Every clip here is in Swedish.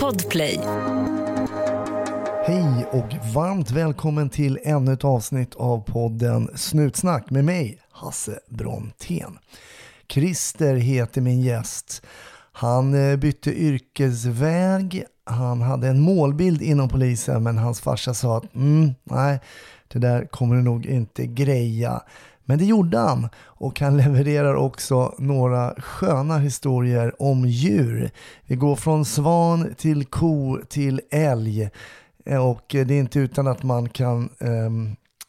Podplay. Hej och varmt välkommen till ännu ett avsnitt av podden Snutsnack med mig, Hasse Brontén. Christer heter min gäst. Han eh, bytte yrkesväg, han hade en målbild inom polisen men hans farsa sa att mm, nej, det där kommer du nog inte greja. Men det gjorde han och han levererar också några sköna historier om djur. Vi går från svan till ko till älg eh, och det är inte utan att man kan eh,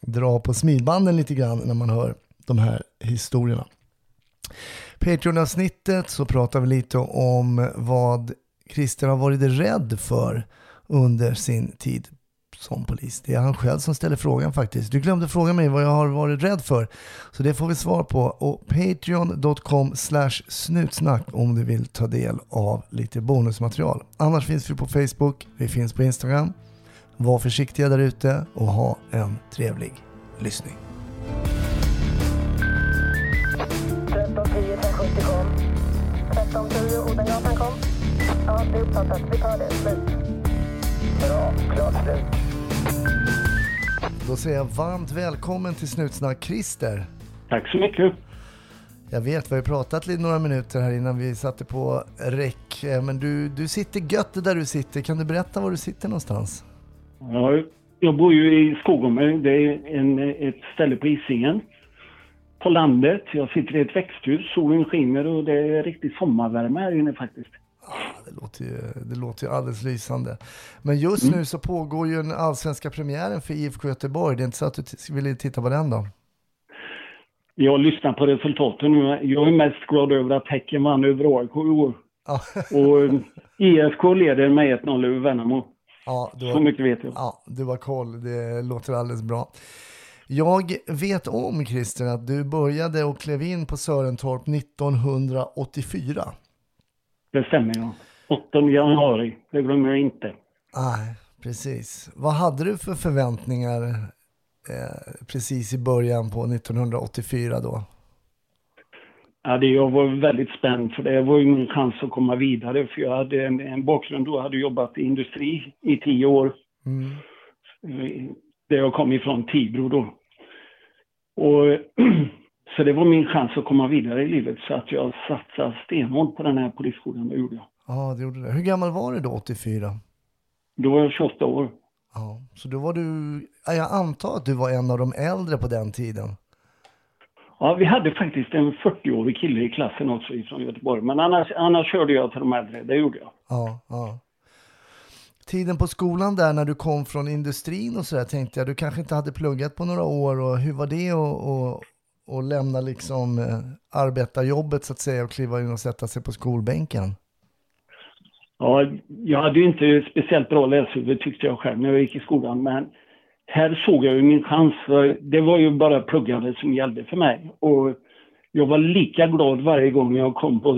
dra på smilbanden lite grann när man hör de här historierna. Patreon-avsnittet så pratar vi lite om vad Christer har varit rädd för under sin tid som polis. Det är han själv som ställer frågan faktiskt. Du glömde fråga mig vad jag har varit rädd för. Så det får vi svar på. Och patreon.com slash snutsnack om du vill ta del av lite bonusmaterial. Annars finns vi på Facebook, vi finns på Instagram. Var försiktiga där ute och ha en trevlig lyssning. 1310 1070 kom. 1310 Odengatan kom. Ja, det är uppfattat. Vi tar det. Slut. Bra. Klart slut. Då säger jag varmt välkommen till Snutsnack Christer. Tack så mycket. Jag vet, vi har ju pratat lite några minuter här innan vi satte på räck. Eh, Men du, du sitter gött där du sitter. Kan du berätta var du sitter någonstans? Ja, jag bor ju i Skogome. Det är en, ett ställe på Hisingen. På landet. Jag sitter i ett växthus. Solen skiner och det är riktigt sommarvärme här inne faktiskt. Det låter ju, det låter ju alldeles lysande. Men just nu så pågår ju den allsvenska premiären för IFK Göteborg. Det är inte så att du vill titta på den då? Jag lyssnar på resultaten nu. Jag är mest glad över att Häcken vann över AIK i år. Ja, Och eh, IFK leder med 1-0 över Värnamo. ja, du, Så har, mycket vet jag. ja, du har koll. Det låter alldeles bra. Jag vet om Christer att du började och klev in på Sörentorp 1984. Det stämmer ja. 8 januari, det glömmer jag inte. Nej, precis. Vad hade du för förväntningar eh, precis i början på 1984 då? Ja, det, jag var väldigt spänd för det var ju min chans att komma vidare för jag hade en, en bakgrund då, hade jobbat i industri i tio år. Mm. Eh, Där jag kom ifrån, Tibro då. Och, så det var min chans att komma vidare i livet så att jag satsade stenhårt på den här polisskolan, det gjorde jag. Ja, det gjorde det. Hur gammal var du då, 84? Då var jag 28 år. Ja, så då var du, ja, jag antar att du var en av de äldre på den tiden. Ja, vi hade faktiskt en 40-årig kille i klassen också ifrån Göteborg. Men annars, annars körde jag till de äldre, det gjorde jag. Ja, ja. Tiden på skolan där när du kom från industrin och sådär tänkte jag, du kanske inte hade pluggat på några år och hur var det att och, och lämna liksom eh, arbetarjobbet så att säga och kliva in och sätta sig på skolbänken? Ja, jag hade ju inte speciellt bra läshuvud tyckte jag själv när jag gick i skolan. Men här såg jag ju min chans. För det var ju bara pluggande som gällde för mig. Och jag var lika glad varje gång jag kom på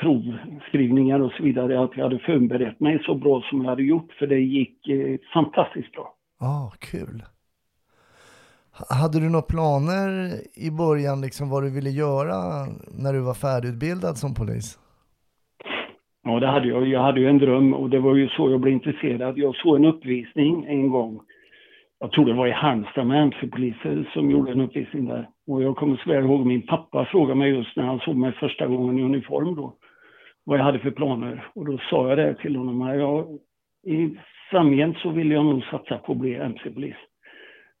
provskrivningar och så vidare att jag hade förberett mig så bra som jag hade gjort. För det gick eh, fantastiskt bra. Ja, kul. Hade du några planer i början, liksom vad du ville göra när du var färdigutbildad som polis? Ja, det hade jag. Jag hade ju en dröm och det var ju så jag blev intresserad. Jag såg en uppvisning en gång. Jag tror det var i Halmstad med mc-poliser som gjorde en uppvisning där. Och jag kommer så väl ihåg min pappa frågade mig just när han såg mig första gången i uniform då. Vad jag hade för planer. Och då sa jag det till honom. att Jag, i framgent så vill jag nog satsa på att bli mc-polis.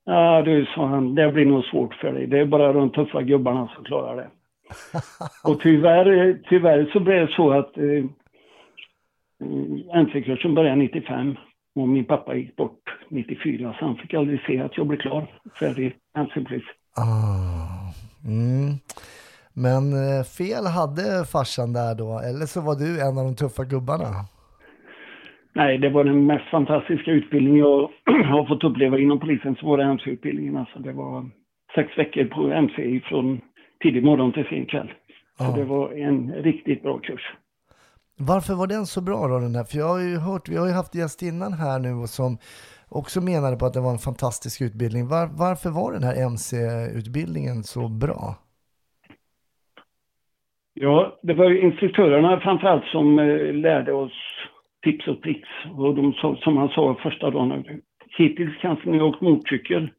Ja, du sa han, det blir nog svårt för dig. Det är bara de tuffa gubbarna som klarar det. Och tyvärr, tyvärr så blev det så att eh, NC-kursen började 95 och min pappa gick bort 94 så han fick aldrig se att jag blev klar, färdig NC-polis. Ah, mm. Men eh, fel hade farsan där då, eller så var du en av de tuffa gubbarna? Nej, det var den mest fantastiska utbildning jag har fått uppleva inom polisen, så var det MC-utbildningen. Alltså det var sex veckor på MC från tidig morgon till sen kväll. Så Ja. det var en riktigt bra kurs. Varför var den så bra då den här? För jag har ju hört, vi har ju haft gästinnan här nu som också menade på att det var en fantastisk utbildning. Var, varför var den här MC-utbildningen så bra? Ja, det var ju instruktörerna framförallt som eh, lärde oss tips och tricks. Och de som han sa första dagen, hittills kanske ni har åkt motorcykel.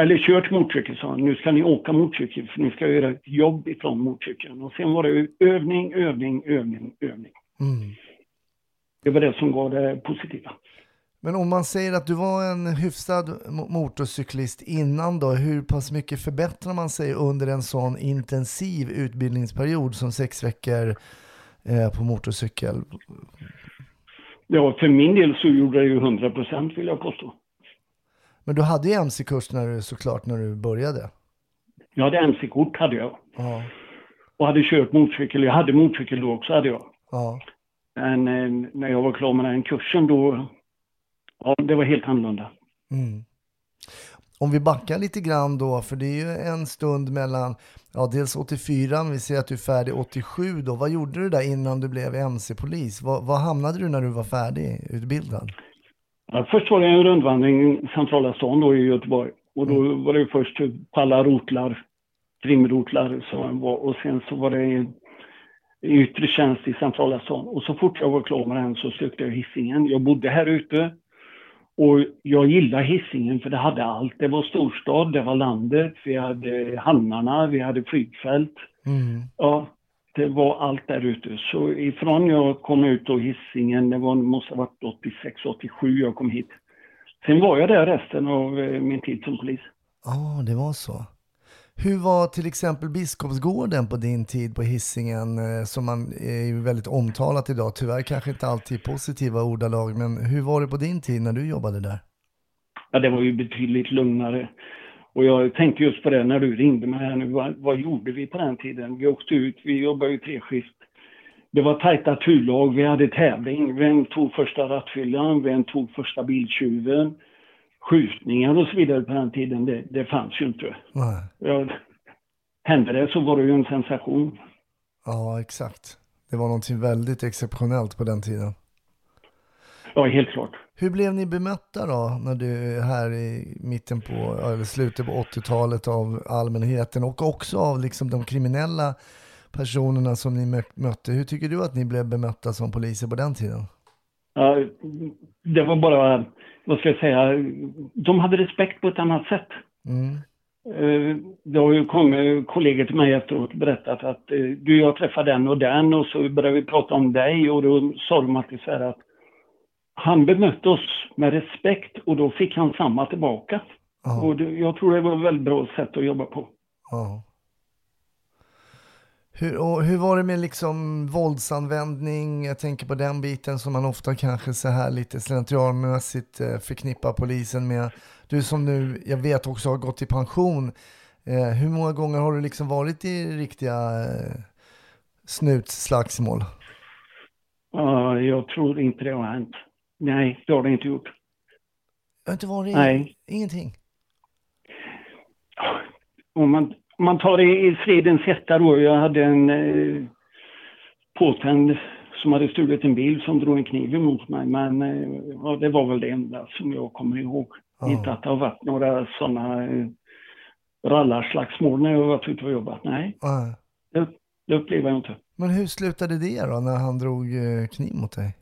Eller kört motorcykel sa han, nu ska ni åka motorcykel för ni ska göra ett jobb ifrån motorcykeln. Och sen var det övning, övning, övning, övning. Mm. Det var det som gav det positiva. Men om man säger att du var en hyfsad mo- motorcyklist innan då, hur pass mycket förbättrar man sig under en sån intensiv utbildningsperiod som sex veckor eh, på motorcykel? Ja, för min del så gjorde det ju 100 procent vill jag påstå. Men du hade ju MC-kurs när du, såklart när du började. Jag hade MC-kort hade jag. Ja, Och hade kört motorcykel. Jag hade motorcykel då också hade jag. ja. Men eh, när jag var klar med den kursen då, ja det var helt annorlunda. Mm. Om vi backar lite grann då, för det är ju en stund mellan, ja dels 84, vi ser att du är färdig 87 då. Vad gjorde du där innan du blev MC-polis? Vad, vad hamnade du när du var färdig utbildad? Ja, först var det en rundvandring i centrala stan då i Göteborg. Och då var det först på alla rotlar, trimrotlar som var, och sen så var det i yttre tjänst i centrala stan. Och så fort jag var klar med den så sökte jag Hisingen. Jag bodde här ute och jag gillade Hisingen för det hade allt. Det var storstad, det var landet, vi hade hamnarna, vi hade flygfält. Mm. Ja, det var allt där ute. Så ifrån jag kom ut då Hisingen, det var, måste ha varit 86, 87 jag kom hit. Sen var jag där resten av eh, min tid som polis. Ja, det var så. Hur var till exempel Biskopsgården på din tid på Hisingen eh, som man är ju väldigt omtalat idag, tyvärr kanske inte alltid i positiva ordalag, men hur var det på din tid när du jobbade där? Ja, det var ju betydligt lugnare. Och jag tänkte just på det när du ringde mig här nu. Vad, vad gjorde vi på den tiden? Vi åkte ut, vi jobbade ju treskift. Det var tajta turlag, vi hade tävling. Vem tog första rattfyllan? Vem tog första biltjuven? Skjutningar och så vidare på den tiden, det, det fanns ju inte. Nej. Ja, hände det så var det ju en sensation. Ja, exakt. Det var någonting väldigt exceptionellt på den tiden. Ja, helt klart. Hur blev ni bemötta då när du är här i mitten på, eller slutet på 80-talet av allmänheten och också av liksom de kriminella personerna som ni mö- mötte? Hur tycker du att ni blev bemötta som poliser på den tiden? Ja, det var bara, vad ska jag säga, de hade respekt på ett annat sätt. Mm. Eh, Det har ju kommit kollegor till mig efteråt och berättat att eh, du, jag träffade den och den och så började vi prata om dig och då sa de alltid så här att han bemötte oss med respekt och då fick han samma tillbaka. Ja, Och det, jag tror det var ett väldigt bra sätt att jobba på. ja. Hur, hur var det med liksom våldsanvändning? Jag tänker på den biten som man ofta kanske så här lite slentrianmässigt eh, förknippar polisen med. Du som nu, jag vet också har gått i pension. Eh, hur många gånger har du liksom varit i riktiga eh, snutsslagsmål? Ja, jag tror inte det har hänt. Nej, det har det inte gjort. Jag har inte varit Nej. ingenting. Om man, om man tar det i fredens hetta då. Jag hade en eh, påtänd som hade stulit en bil som drog en kniv emot mig. Men eh, ja, det var väl det enda som jag kommer ihåg. Ja. Inte att det har varit några sådana eh, rallarslagsmål när jag varit ute och jobbat. Nej, Nej. det, det upplever jag inte. Men hur slutade det då när han drog eh, kniv mot dig?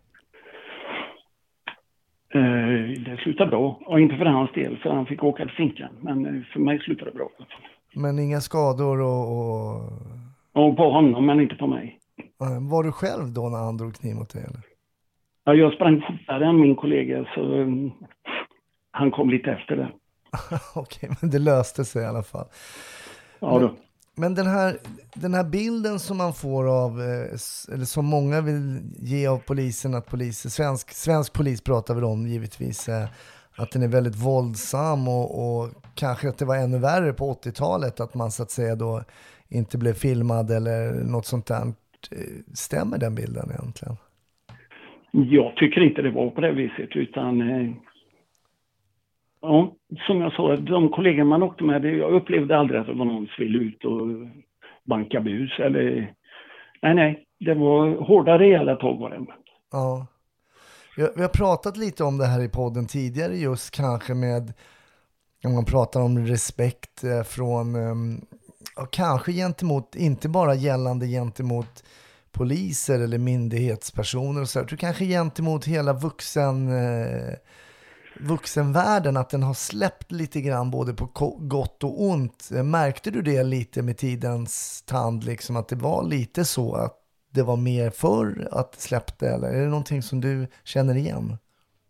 Eh, det slutade bra. Och inte för hans del, för han fick åka till finkan. Men eh, för mig slutade det bra. Men inga skador och... och... Och på honom, men inte på mig. Eh, Var du själv då när han drog kniv mot dig eller? Ja, jag sprang fortare än min kollega, så eh, han kom lite efter det. Okej, men det löste sig i alla fall. Ja, då. Men den här, den här bilden som man får av, eh, eller som många vill ge av polisen, att polisen, svensk, svensk polis pratar väl om givetvis, eh, att den är väldigt våldsam och, och kanske att det var ännu värre på 80-talet, att man så att säga då inte blev filmad eller något sånt där. Eh, stämmer den bilden egentligen? Jag tycker inte det var på det viset, utan... Ja, som jag sa, de kollegor man åkte med, jag upplevde aldrig att det var någon som ville ut och banka bus eller... Nej, nej. Det var hårda, rejäla tag var det. Ja. Vi har, pratat lite om det här i podden tidigare just kanske med, om man pratar om respekt eh, från, och ja, kanske gentemot, inte bara gällande gentemot poliser eller myndighetspersoner och så. Jag tror kanske gentemot hela vuxen, eh, vuxenvärlden att den har släppt lite grann både på gott och ont. Märkte du det lite med tidens tand, liksom att det var lite så att det var mer förr att det släppte eller är det någonting som du känner igen?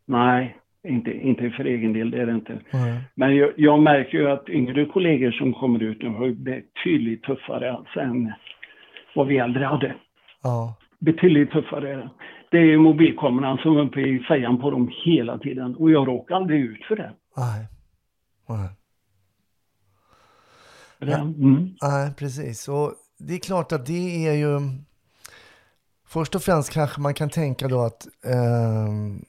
Nej, inte, inte för egen del, det är det inte. Nej. Men jag, jag märker ju att yngre kollegor som kommer ut nu har betydligt tuffare alltså än vad vi äldre hade. Ja, Betydligt tuffare. Det är mobilkameran som är uppe i fejan på dem hela tiden och jag råkar aldrig ut för det. nej. nej. det mm. Nej, precis. Och det är klart att det är ju... Först och främst kanske man kan tänka då att, ehm,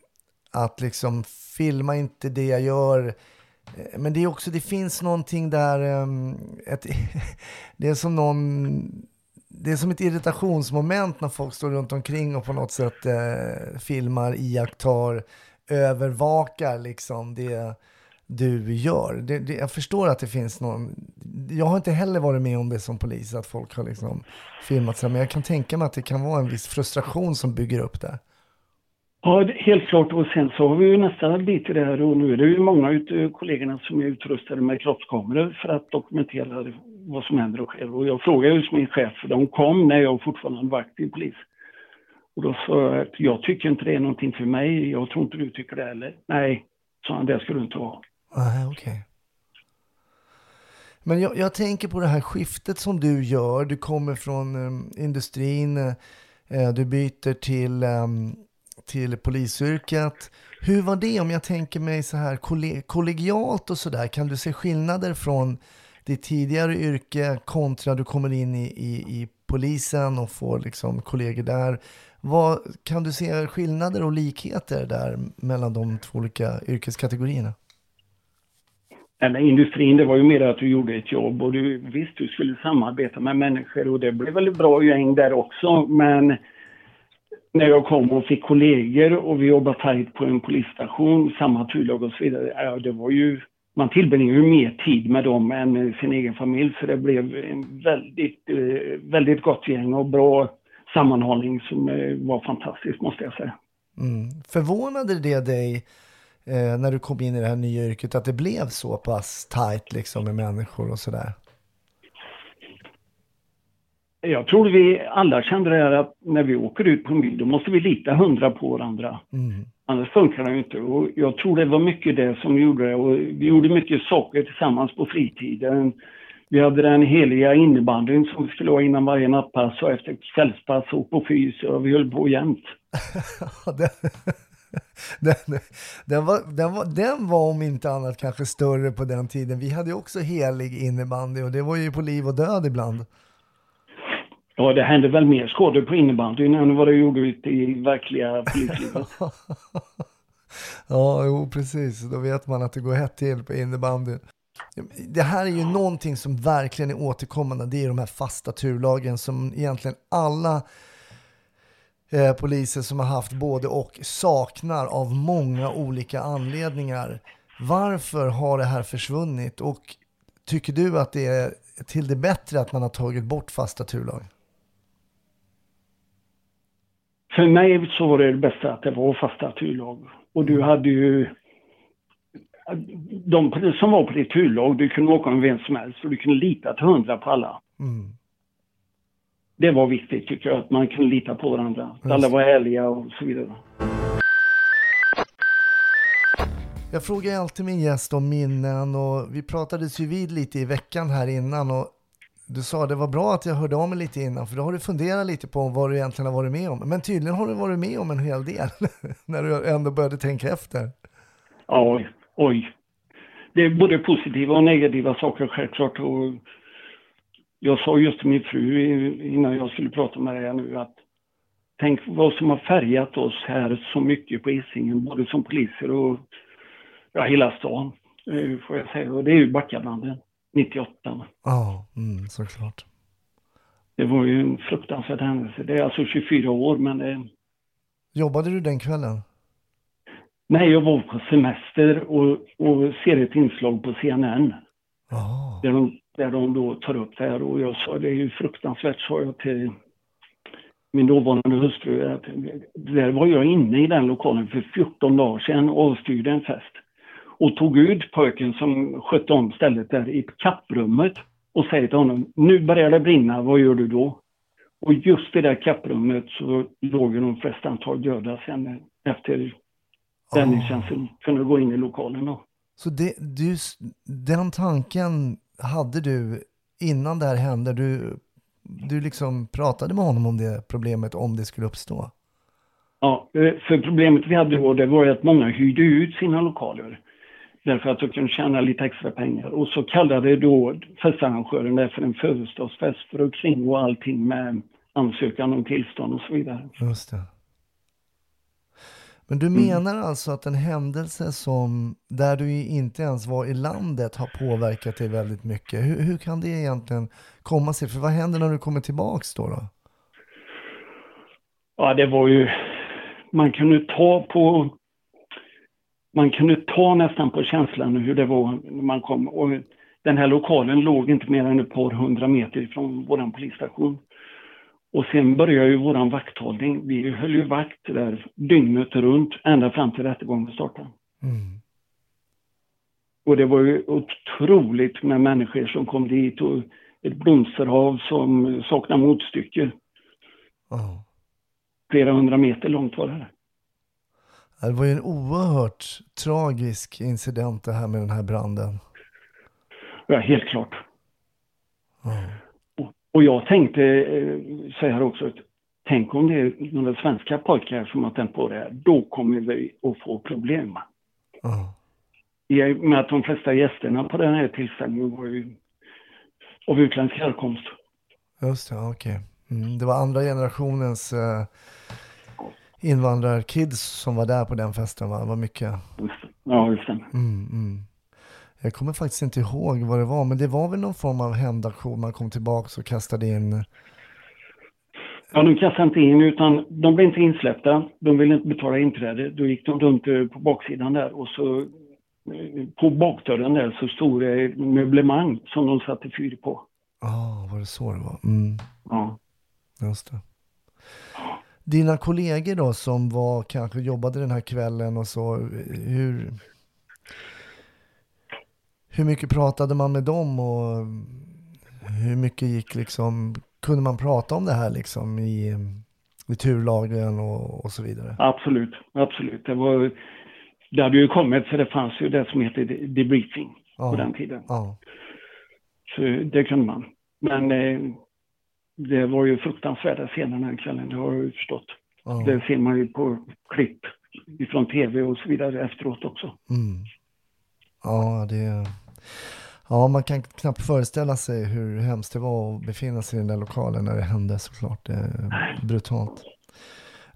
att liksom filma inte det jag gör. Eh, Men det är också, det finns någonting där, ehm, ett, det är som någon, det är som ett irritationsmoment när folk står runt omkring och på något sätt eh, filmar, iakttar, övervakar liksom det du gör. Det, det, jag förstår att det finns någon, jag har inte heller varit med om det som polis, att folk har liksom filmat sig, men jag kan tänka mig att det kan vara en viss frustration som bygger upp det. Ja, helt klart. Och sen så har vi ju nästa bit i det här och nu är det ju många av kollegorna som är utrustade med kroppskameror för att dokumentera vad som händer och sker. Och jag frågade just min chef, för de kom när jag fortfarande var aktiv polis. Och då sa jag att jag tycker inte det är någonting för mig, jag tror inte du tycker det heller. Nej, sa han, det ska du inte ha. Nej, okej. Men jag, jag tänker på det här skiftet som du gör. Du kommer från um, industrin, eh, du byter till, um, till polisyrket. Hur var det om jag tänker mig så här kollegialt och sådär? Kan du se skillnader från ditt tidigare yrke kontra du kommer in i, i, i polisen och får liksom kollegor där? Vad, kan du se skillnader och likheter där mellan de två olika yrkeskategorierna? Eller industrin, det var ju mer att du gjorde ett jobb och du visst, du skulle samarbeta med människor och det blev väl bra gäng där också. Men när jag kom och fick kollegor och vi jobbade tajt på en polisstation, samma turlag och så vidare, ja, det var ju man tillbringar ju mer tid med dem än sin egen familj så det blev en väldigt, eh, väldigt gott gäng och bra sammanhållning som eh, var fantastiskt måste jag säga. Mm. Förvånade det dig eh, när du kom in i det här nya yrket att det blev så pass tajt liksom med människor och sådär? Jag tror vi alla kände det här att när vi åker ut på en bil då måste vi lita hundra på varandra. Mm. Annars funkar det ju inte. Och jag tror det var mycket det som gjorde det. Och vi gjorde mycket saker tillsammans på fritiden. Vi hade den heliga innebandyn som vi skulle ha innan varje nattpass och efter kvällspass och på fys och vi höll på jämt. den, den, den, var, den, var, den var om inte annat kanske större på den tiden. Vi hade ju också helig innebandy och det var ju på liv och död ibland. Ja, det hände väl mer skador på innebandyn än vad det gjorde ute i verkliga polislivet. ja, jo precis. Då vet man att det går hett till på innebandyn. Det här är ju någonting som verkligen är återkommande. Det är de här fasta turlagen som egentligen alla eh, poliser som har haft både och saknar av många olika anledningar. Varför har det här försvunnit? Och tycker du att det är till det bättre att man har tagit bort fasta turlag? För mig så var det det bästa att det var fasta turlag. Och du hade ju... De som var på ditt turlag, du kunde åka med vem som helst och du kunde lita till hundra på alla. Mm. Det var viktigt tycker jag, att man kunde lita på varandra. Att alla var ärliga och så vidare. Jag frågar alltid min gäst om minnen och vi pratades ju vid lite i veckan här innan och du sa det var bra att jag hörde av mig lite innan för då har du funderat lite på vad du egentligen har varit med om. Men tydligen har du varit med om en hel del när du ändå började tänka efter. Ja, oj, oj. Det är både positiva och negativa saker självklart. Och jag sa just till min fru innan jag skulle prata med dig nu att tänk vad som har färgat oss här så mycket på Hisingen, både som poliser och ja, hela stan, eh, får jag säga. Och det är ju Backabanden. 98. Ja, mm, såklart. Det var ju en fruktansvärd händelse. Det är alltså 24 år, men eh, Jobbade du den kvällen? nej, jag var på semester och, och ser ett inslag på CNN Ja. där de där de då tar upp det här och jag sa det är ju fruktansvärt sa jag till min dåvarande hustru att där var jag inne i den lokalen för 14 dagar sedan och avstyrde en fest och tog ut pojken som skötte om stället där i kapprummet och säger till honom, nu börjar det brinna, vad gör du då? Och just i det där kapprummet så låg ju de flesta antal döda sen efter räddningstjänsten kunde gå in i lokalen då. Så det, du, den tanken hade du innan det här hände? Du, du liksom pratade med honom om det problemet om det skulle uppstå? Ja, eh, för problemet vi hade då det var ju att många hyrde ut sina lokaler därför att de kunde tjäna lite extra pengar. Och så kallade då festarrangören det för en födelsedagsfest för att kringgå allting med ansökan om tillstånd och så vidare. Just det. Men du mm. menar mm. alltså att en händelse som där du inte ens var i landet har påverkat dig väldigt mycket? Hur, hur kan det egentligen komma sig? För vad händer när du kommer tillbaks då? då? Ja, det var ju... Man kunde ta på man kunde ta nästan på känslan hur det var när man kom. Och den här lokalen låg inte mer än ett par hundra meter ifrån vår polisstation. Och sen började ju våran vakthållning. Vi höll ju vakt där dygnet runt ända fram till rättegången startade. Mm. Och det var ju otroligt med människor som kom dit och ett blomsterhav som saknar motstycke. Oh. Flera hundra meter långt var det. Det var ju en oerhört tragisk incident det här med den här branden. Ja, helt klart. Mm. Och, jag tänkte eh, säga också att tänk om det är några svenska pojkar som har tänt på det här. Då kommer vi att få problem. Mm. I och med att de flesta gästerna på den här tillställningen var ju av utländsk härkomst. Just det, okej. Okay. Mm, det var andra generationens eh, invandrarkids som var där på den festen va? Det var mycket. Ja, just det. Mm, mm. Jag kommer faktiskt inte ihåg vad det var, men det var väl någon form av hämndaktion. Man kom tillbaka och kastade in. Ja, de kastade inte in, utan de blev inte insläppta. De ville inte betala inträde. Då gick de runt eh, på baksidan där och så eh, på bakdörren där så stod det möblemang som de satte fyr på. Ja, ah, var det så det var? Mm. Ja. Just det. Dina kollegor då som var, kanske jobbade den här kvällen och så, hur, hur mycket pratade man med dem och hur mycket gick liksom, kunde man prata om det här liksom i, i turlagen och, och så vidare? Absolut, absolut. Det, var, det hade ju kommit, för det fanns ju det som heter debriefing ja, på den tiden. Ja. Så det kunde man. Men eh, det var ju fruktansvärda scener den kvällen, det har jag ju förstått. Ja. Det ser man ju på klipp ifrån tv och så vidare efteråt också. Mm. Ja, det... Ja, man kan knappt föreställa sig hur hemskt det var att befinna sig i den där lokalen när det hände såklart. Det är brutalt.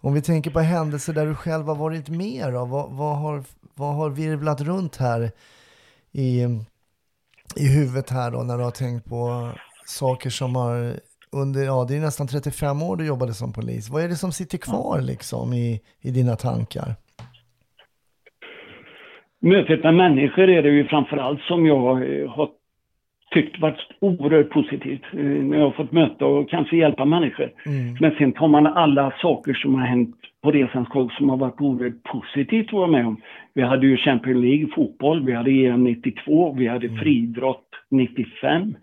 Om vi tänker på händelser där du själv har varit med då, vad, vad, har, vad har virvlat runt här i, i huvudet här då när du har tänkt på saker som har under, ja det är nästan 35 år du jobbade som polis. Vad är det som sitter kvar liksom i, i dina tankar? Mötet med människor är det ju framförallt som jag eh, har tyckt varit oerhört positivt. Eh, när jag har fått möta och kanske hjälpa människor. Mm. Men sen tar man alla saker som har hänt på resans gång som har varit oerhört positivt att vara med om. Vi hade ju Champions League fotboll, vi hade EM 92, vi hade mm. friidrott 95. Mm.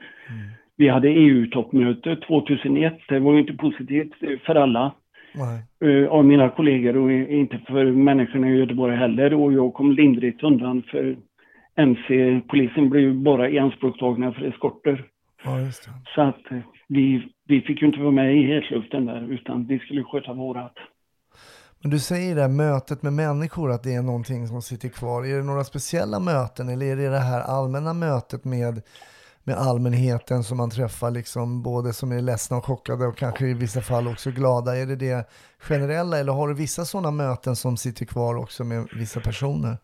Vi hade EU-toppmöte 2001. Det var ju inte positivt för alla. Nej. Av mina kollegor och inte för människorna i Göteborg heller. Och jag kom lindrigt undan för MC-polisen blev bara ianspråktagna för eskorter. Ja, Så att eh, vi, vi fick ju inte vara med i hetluften där utan vi skulle sköta vårat. Men du säger det, mötet med människor, att det är någonting som sitter kvar. Är det några speciella möten eller är det det här allmänna mötet med med allmänheten som man träffar, liksom, både som är ledsna och chockade och kanske i vissa fall också glada? Är det det generella eller har du vissa sådana möten som sitter kvar också med vissa personer?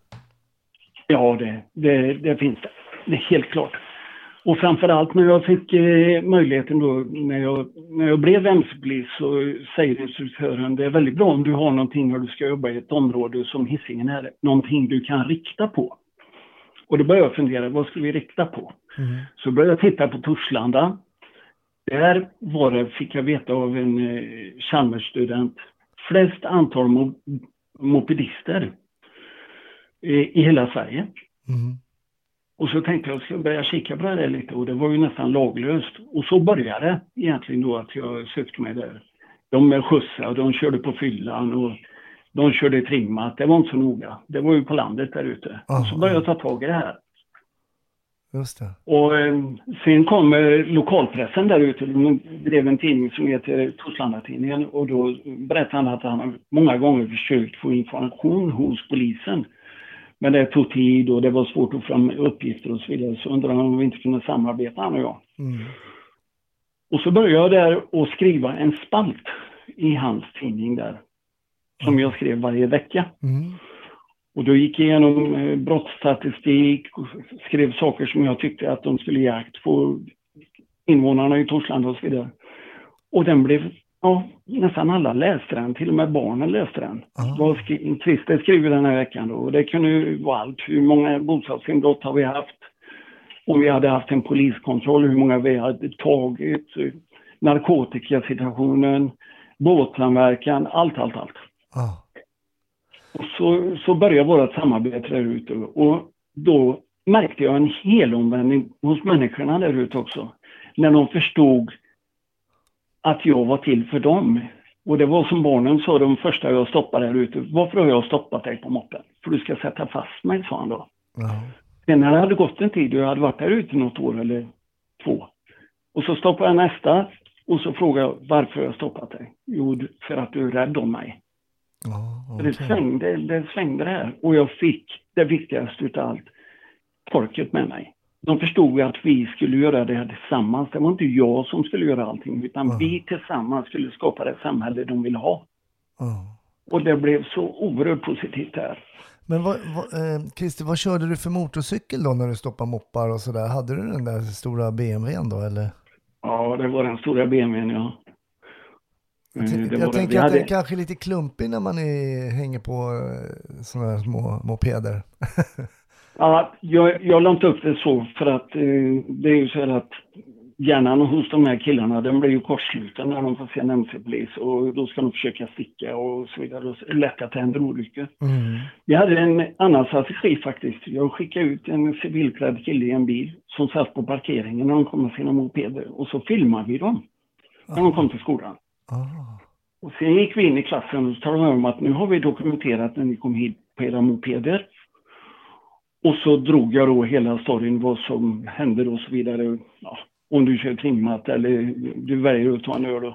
Ja, det, det, det finns det. Det är helt klart. Och framförallt när jag fick eh, möjligheten då, när jag, när jag blev mc så säger instruktören, det är väldigt bra om du har någonting när du ska jobba i ett område som Hisingen är, någonting du kan rikta på. Och då började jag fundera, vad ska vi rikta på? Mm. Så började jag titta på Torslanda. Där var det, fick jag veta av en eh, Chalmersstudent, flest antal mo mopedister eh, i hela Sverige. Mm. Och så tänkte jag, ska jag börja kika på det där lite och det var ju nästan laglöst. Och så började det egentligen då att jag sökte mig där. De skjutsade, de körde på fyllan och de körde trimmat. Det var inte så noga. Det var ju på landet där ute. Så började jag ta tag i det här. Just det. Och eh, sen kom eh, lokalpressen där ute. De drev en tidning som heter Torslanda-tidningen och då berättade han att han många gånger försökt få information hos polisen. Men det tog tid och det var svårt att få fram uppgifter och så vidare. Så undrade han om vi inte kunde samarbeta han och jag. Mm. Och så började jag där och skriva en spalt i hans tidning där. Som jag skrev varje vecka. Mm. Och då gick jag igenom eh, brottsstatistik och skrev saker som jag tyckte att de skulle ge akt på invånarna i Torslanda och så vidare. Och den blev, ja, nästan alla läste den, till och med barnen läste den. Ah. Skri- Christer skrev den här veckan då och det kunde ju vara allt. Hur många bostadsinbrott har vi haft? Om vi hade haft en poliskontroll, hur många vi hade tagit? eh, Narkotikasituationen, båtsamverkan, allt, allt, allt. Ah. Och så, så började vårt samarbete där ute och då märkte jag en helomvändning hos människorna där ute också. När de förstod att jag var till för dem. Och det var som barnen sa de första jag stoppade där ute. Varför har jag stoppat dig på moppen? För du ska sätta fast mig, sa han då. Ja. Sen när det hade gått en tid och jag hade varit där ute något år eller två. Och så stoppade jag nästa och så frågade jag varför har jag stoppat dig? Jo, för att du är rädd om mig. Ja, Så Det svängde, det svängde det här. Och jag fick det viktigaste utav allt, folket med mig. De förstod ju att vi skulle göra det här tillsammans. Det var inte jag som skulle göra allting, utan Ja. vi tillsammans skulle skapa det samhälle de ville ha. Ja. Och det blev så oerhört positivt där. Men vad, vad, eh, Christer, vad körde du för motorcykel då när du stoppade moppar och sådär? Hade du den där stora BMWn då eller? Ja, det var den stora BMWn, ja. Jag, var jag tänker att hade- den kanske är lite klumpig när man är, hänger på eh, sådana här små mopeder. Ja, jag, jag la inte upp det så för att eh, det är ju så här att hjärnan hos de här killarna den blir ju kortsluten när de får se en mc-polis och då ska de försöka sticka och så vidare. Och så lätt att det händer olyckor. Mm. Vi hade en annan strategi faktiskt. Jag skickade ut en civilklädd kille i en bil som satt på parkeringen när de kom med sina mopeder och så filmade vi dem när de kom till skolan. Ah. Och sen gick vi in i klassen och talade om att nu har vi dokumenterat när ni kom hit på era mopeder. Och så drog jag då hela storyn vad som hände och så vidare. Ja, om du kör trimmat eller du väljer att ta en öl.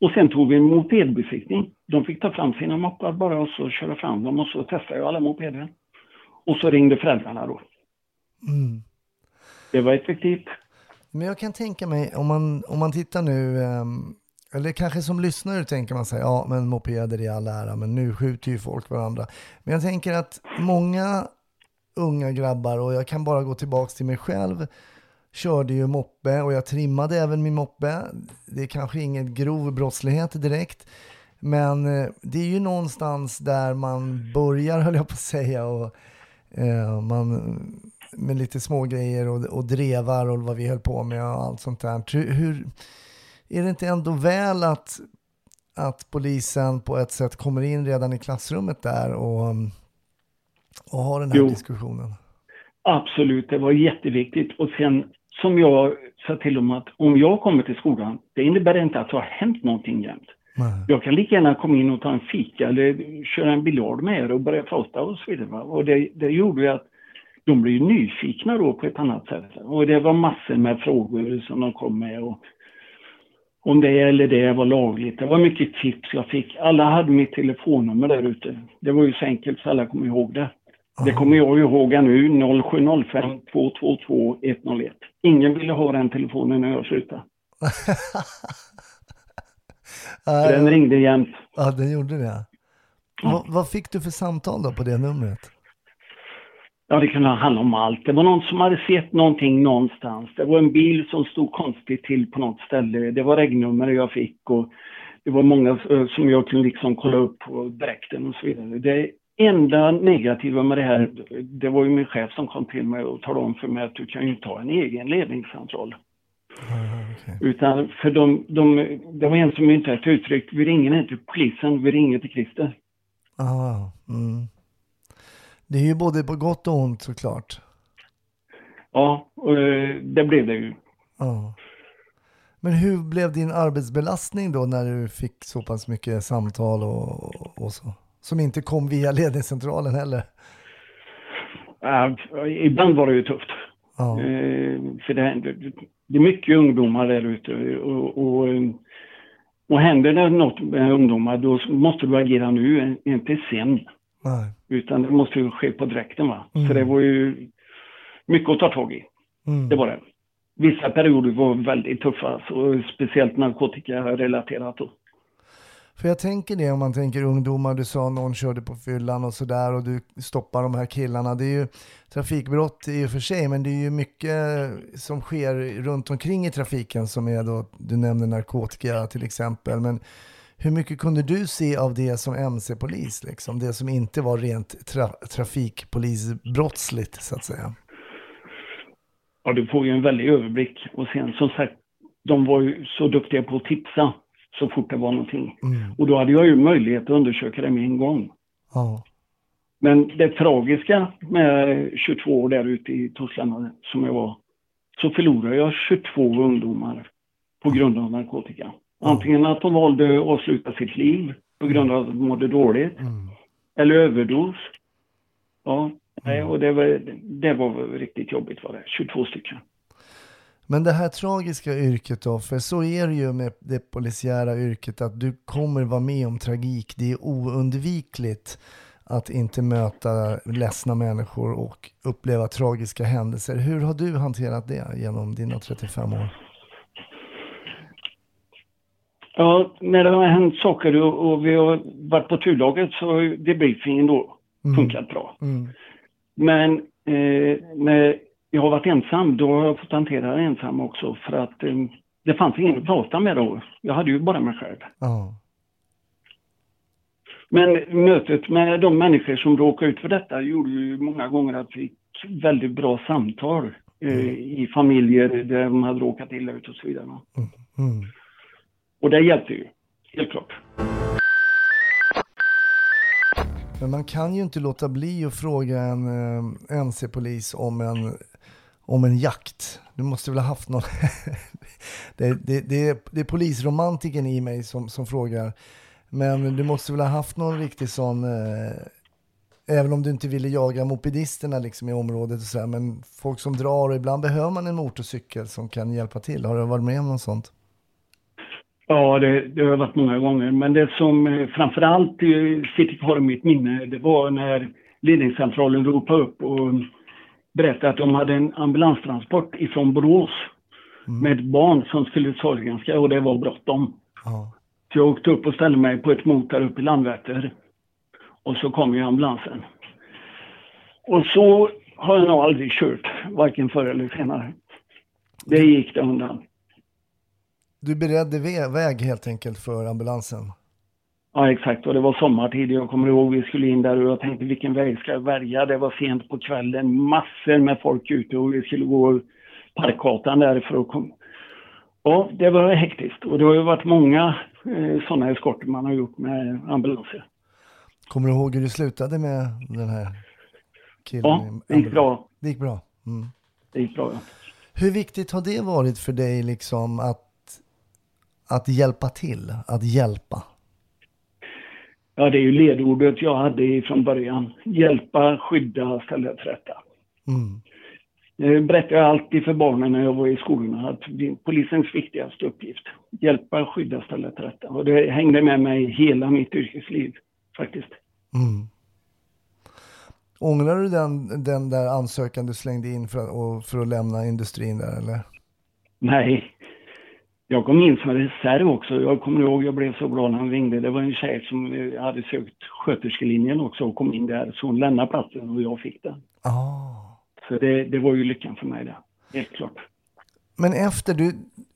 Och sen tog vi en mopedbesiktning. De fick ta fram sina moppar bara och så köra fram dem och så testade jag alla mopeder. Och så ringde föräldrarna då. Mm. Det var effektivt. Men jag kan tänka mig, om man, om man tittar nu, ehm, eller kanske som lyssnare tänker man sig, ja men mopeder i all ära, men nu skjuter ju folk varandra. Men jag tänker att många unga grabbar, och jag kan bara gå tillbaks till mig själv, körde ju moppe och jag trimmade även min moppe. Det är kanske ingen grov brottslighet direkt, men eh, det är ju någonstans där man börjar, höll jag på att säga, och eh, man med lite små grejer och, och drevar och vad vi höll på med och allt sånt där. Hur, hur, är det inte ändå väl att, att polisen på ett sätt kommer in redan i klassrummet där och, och har den här Jo. diskussionen? Absolut, det var jätteviktigt. Och sen som jag sa till dem att om jag kommer till skolan, det innebär inte att det har hänt någonting jämt. Nej. Jag kan lika gärna komma in och ta en fika eller köra en biljard med er och börja prata och så vidare. Och det, det gjorde ju att de blev nyfikna då på ett annat sätt. Och det var massor med frågor som de kom med. Och om det eller det var lagligt. Det var mycket tips jag fick. Alla hade mitt telefonnummer där ute. Det var ju så enkelt så alla kom ihåg det. Det kommer jag ihåg nu, 0705 222 101. Ingen ville ha den telefonen när jag slutade. Den ringde jämt. Ja, den gjorde det. Ja. Vad, vad fick du för samtal då på det numret? Ja, det kunde handla om allt. Det var någon som hade sett någonting någonstans. Det var en bil som stod konstigt till på något ställe. Det var regnummer jag fick och det var många eh, som jag kunde liksom kolla upp på dräkten och så vidare. Det, enda negativa med det här, det var ju min chef som kom till mig och talade om för mig att du kan ju inte ha en egen ledningscentral. Ah, okej. Utan för de, de, det var en som inte ett uttryck, vi ringer inte till polisen, vi ringer till Christer. Ah, mm. Det är ju både på gott och ont såklart. Ja, och eh, det blev det ju. Ja. Men hur blev din arbetsbelastning då när du fick så pass mycket samtal och, och så? Som inte kom via ledningscentralen heller. Ja, ibland var det ju tufft. Ja, Eh, för det, det, det är mycket ungdomar där ute och, och, och händer det något med ungdomar då måste du agera nu, inte sen. nej. Utan det måste ju ske på direkten va. Mm. Så det var ju mycket att ta tag i. Mm. Det var det. Vissa perioder var väldigt tuffa, så speciellt narkotikarelaterat. då. För jag tänker det om man tänker ungdomar, du sa någon körde på fyllan och sådär och du stoppar de här killarna. Det är ju trafikbrott i och för sig, men det är ju mycket som sker runt omkring i trafiken som är då, du nämner narkotika till exempel. Men hur mycket kunde du se av det som MC-polis, liksom? Det som inte var rent tra trafikpolisbrottsligt så att säga? Ja, du får ju en väldig överblick. Och sen som sagt, de var ju så duktiga på att tipsa så fort det var någonting. Mm. Och då hade jag ju möjlighet att undersöka det med en gång. Ja. Men det tragiska med 22 år där ute i Torslanda som jag var, så förlorade jag 22 ungdomar på grund av narkotika. Antingen att de valde att avsluta sitt liv på grund av att de mådde dåligt, Mm. eller överdos. Ja, nej, och det var, det var riktigt jobbigt var det. 22 stycken. Men det här tragiska yrket då, för så är det ju med det polisiära yrket att du kommer vara med om tragik. Det är oundvikligt att inte möta ledsna människor och uppleva tragiska händelser. Hur har du hanterat det genom dina 35 år? Ja, när det har hänt saker och, och vi har varit på turlaget så har debriefingen då Mm. funkat bra. Mm. Men eh, när jag har varit ensam, då har jag fått hantera det ensam också för att eh, det fanns ingen att prata med då. Jag hade ju bara mig själv. Ja. Men mötet med de människor som råkade ut för detta gjorde ju många gånger att vi fick väldigt bra samtal eh, i familjer där de hade råkat illa ut och så vidare. Mm. Och det hjälpte ju, helt klart. Men man kan ju inte låta bli att fråga en eh, NC-polis om en, om en jakt. Du måste väl ha haft någon... det, det, det, är, det är polisromantiken i mig som, som frågar. Men du måste väl ha haft någon riktig sån... Eh, även om du inte ville jaga mopedisterna liksom i området och sådär. Men folk som drar och ibland behöver man en motorcykel som kan hjälpa till. Har du varit med om något sånt? Ja, det, det har varit många gånger. Men det som eh, framför allt eh, sitter kvar i mitt minne, det var när ledningscentralen ropade upp och berättade att de hade en ambulanstransport ifrån Borås med ett barn som skulle sorgenska och det var bråttom. Ja. Så jag åkte upp och ställde mig på ett mot där uppe i Landvetter. Och så kom ju ambulansen. Och så har jag nog aldrig kört, varken förr eller senare. Det gick det undan. Du beredde vä- väg helt enkelt för ambulansen? Ja, exakt. Och det var sommartid. Jag kommer ihåg vi skulle in där och jag tänkte vilken väg ska jag välja? Det var sent på kvällen. Massor med folk ute och vi skulle gå Parkgatan där för att komma. Ja, det var hektiskt. Och det har ju varit många eh, sådana eskorter man har gjort med ambulanser. Kommer du ihåg hur det slutade med den här killen? Ja, det gick bra. Det gick bra. Mm. Det gick bra, ja. Hur viktigt har det varit för dig liksom att, att hjälpa till, att hjälpa? Ja, det är ju ledordet jag hade från början. Hjälpa, skydda, ställa till rätta. Mm. Det berättade jag alltid för barnen när jag var i skolorna att det är polisens viktigaste uppgift. Hjälpa, skydda, ställa till rätta. Och det hängde med mig hela mitt yrkesliv faktiskt. Mm. Ångrar du den, den där ansökan du slängde in för, och, för att lämna industrin där eller? Nej. Jag kom in som reserv också. Jag kommer ihåg, jag blev så glad när han ringde. Det var en tjej som eh, hade sökt sköterskelinjen också och kom in där. Så hon lämnade platsen och jag fick den. Ah. Så det, det var ju lyckan för mig det. Helt klart. Men efter, du,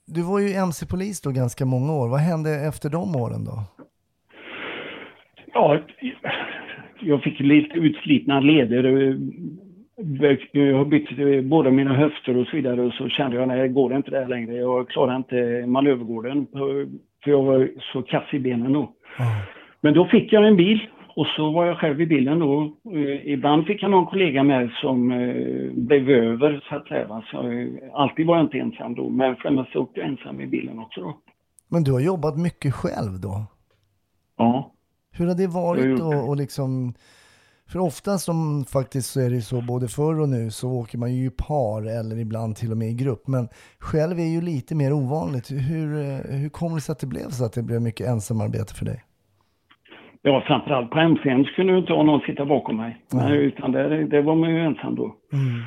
du var ju MC-polis då ganska många år. Vad hände efter de åren då? Ja, jag fick lite utslitna leder. Jag har bytt eh, båda mina höfter och så vidare och så kände jag, nej, det går inte där längre. Jag klarar inte manövergården för jag var så kass i benen då. Ja. Men då fick jag en bil och så var jag själv i bilen då. Eh, Ibland fick jag någon kollega med som eh, blev över så att säga. Så, alltid var jag inte ensam då, men för det mesta åkte jag ensam i bilen också då. Men du har jobbat mycket själv då? Ja. Hur har det varit det. Och liksom, för oftast som faktiskt så är det så både förr och nu så åker man ju i par eller ibland till och med i grupp. Men själv är ju lite mer ovanligt. Hur, eh, hur kommer det sig att det blev så att det blev mycket ensamarbete för dig? Ja, framförallt på MCN skulle du inte ha någon sitta bakom mig. Nej. Nej, utan det, det var man ju ensam då. Mm.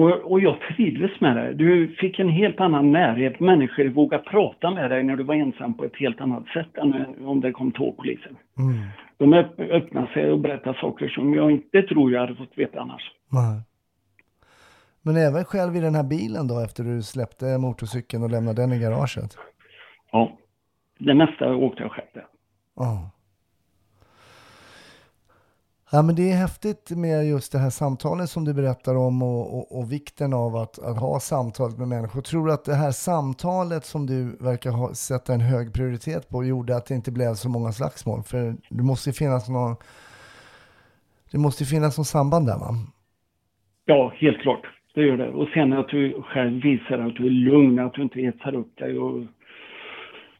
Och, och jag trivdes med det. Du fick en helt annan närhet. Människor vågade prata med dig när du var ensam på ett helt annat sätt än om det kom två poliser. Mm. De öpp- öppnade sig och berättade saker som jag inte tror jag hade fått veta annars. Nej. Men även själv i den här bilen då efter du släppte motorcykeln och lämnade den i garaget? Ja, det mesta åkte jag själv där. Ja. Ja, men det är häftigt med just det här samtalet som du berättar om och, och, och vikten av att, att ha samtalet med människor. Tror du att det här samtalet som du verkar ha, sätta en hög prioritet på gjorde att det inte blev så många slagsmål? För det måste ju finnas någon, det måste ju finnas någon samband där va? Ja, helt klart. Det gör det. Och sen att du själv visar att du är lugn, att du inte hetsar upp dig och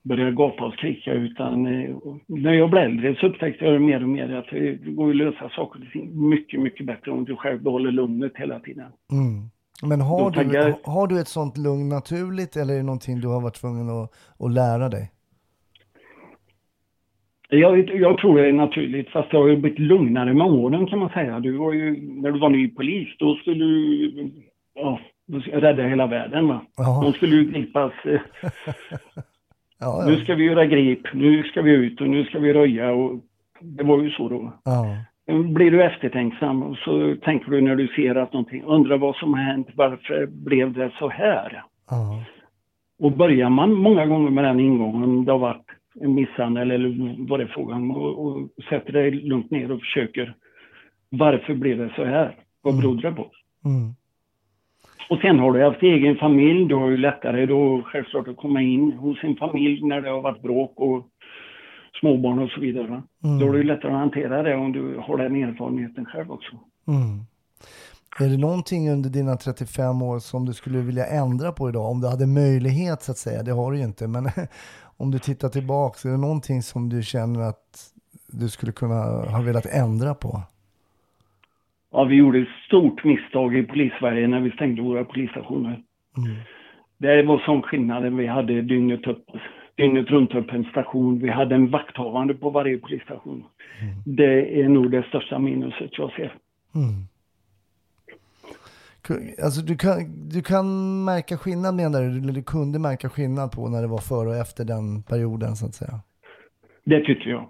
börjar gapa och skrika. Utan eh, när jag blev äldre så upptäckte jag mer och mer att det går att lösa saker och ting mycket, mycket bättre om du själv behåller lugnet hela tiden. Mm. Men har Då du, taggar- har du ett sånt lugn naturligt eller är det någonting du har varit tvungen att, att lära dig? Jag, jag tror det är naturligt, fast jag har ju blivit lugnare med åren kan man säga. Du var ju, när du var ny polis, då skulle du ja, rädda hela världen. Va? Ja, De skulle ju gripas. eh, ja, Nu ja. ska vi göra grip, nu ska vi ut och nu ska vi röja. Och det var ju så då. ja. Blir du eftertänksam och så tänker du när du ser att någonting, undrar vad som har hänt, varför blev det så här? ja. Och börjar man många gånger med den ingången, det har varit en misshandel eller vad det är frågan och, och sätter dig lugnt ner och försöker, varför blev det så här? Vad Mm. berodde det på? Mm. Och sen har du haft egen familj, då är det lättare då självklart att komma in hos sin familj när det har varit bråk och småbarn och så vidare. Mm. Då är det lättare att hantera det om du har den erfarenheten själv också. Mm. Är det någonting under dina 35 år som du skulle vilja ändra på idag? Om du hade möjlighet så att säga, det har du ju inte, men om du tittar tillbaka, är det någonting som du känner att du skulle kunna ha velat ändra på? Ja, vi gjorde ett stort misstag i polissverige när vi stängde våra polisstationer. Mm. Det var sån skillnad. Vi hade dygnet, upp, dygnet runt upp en station. Vi hade en vakthavande på varje polisstation. Det är nog det största minuset jag ser. Mm. Alltså du kan, du kan märka skillnad menar du, eller du kunde märka skillnad på när det var före och efter den perioden så att säga? Det tycker jag.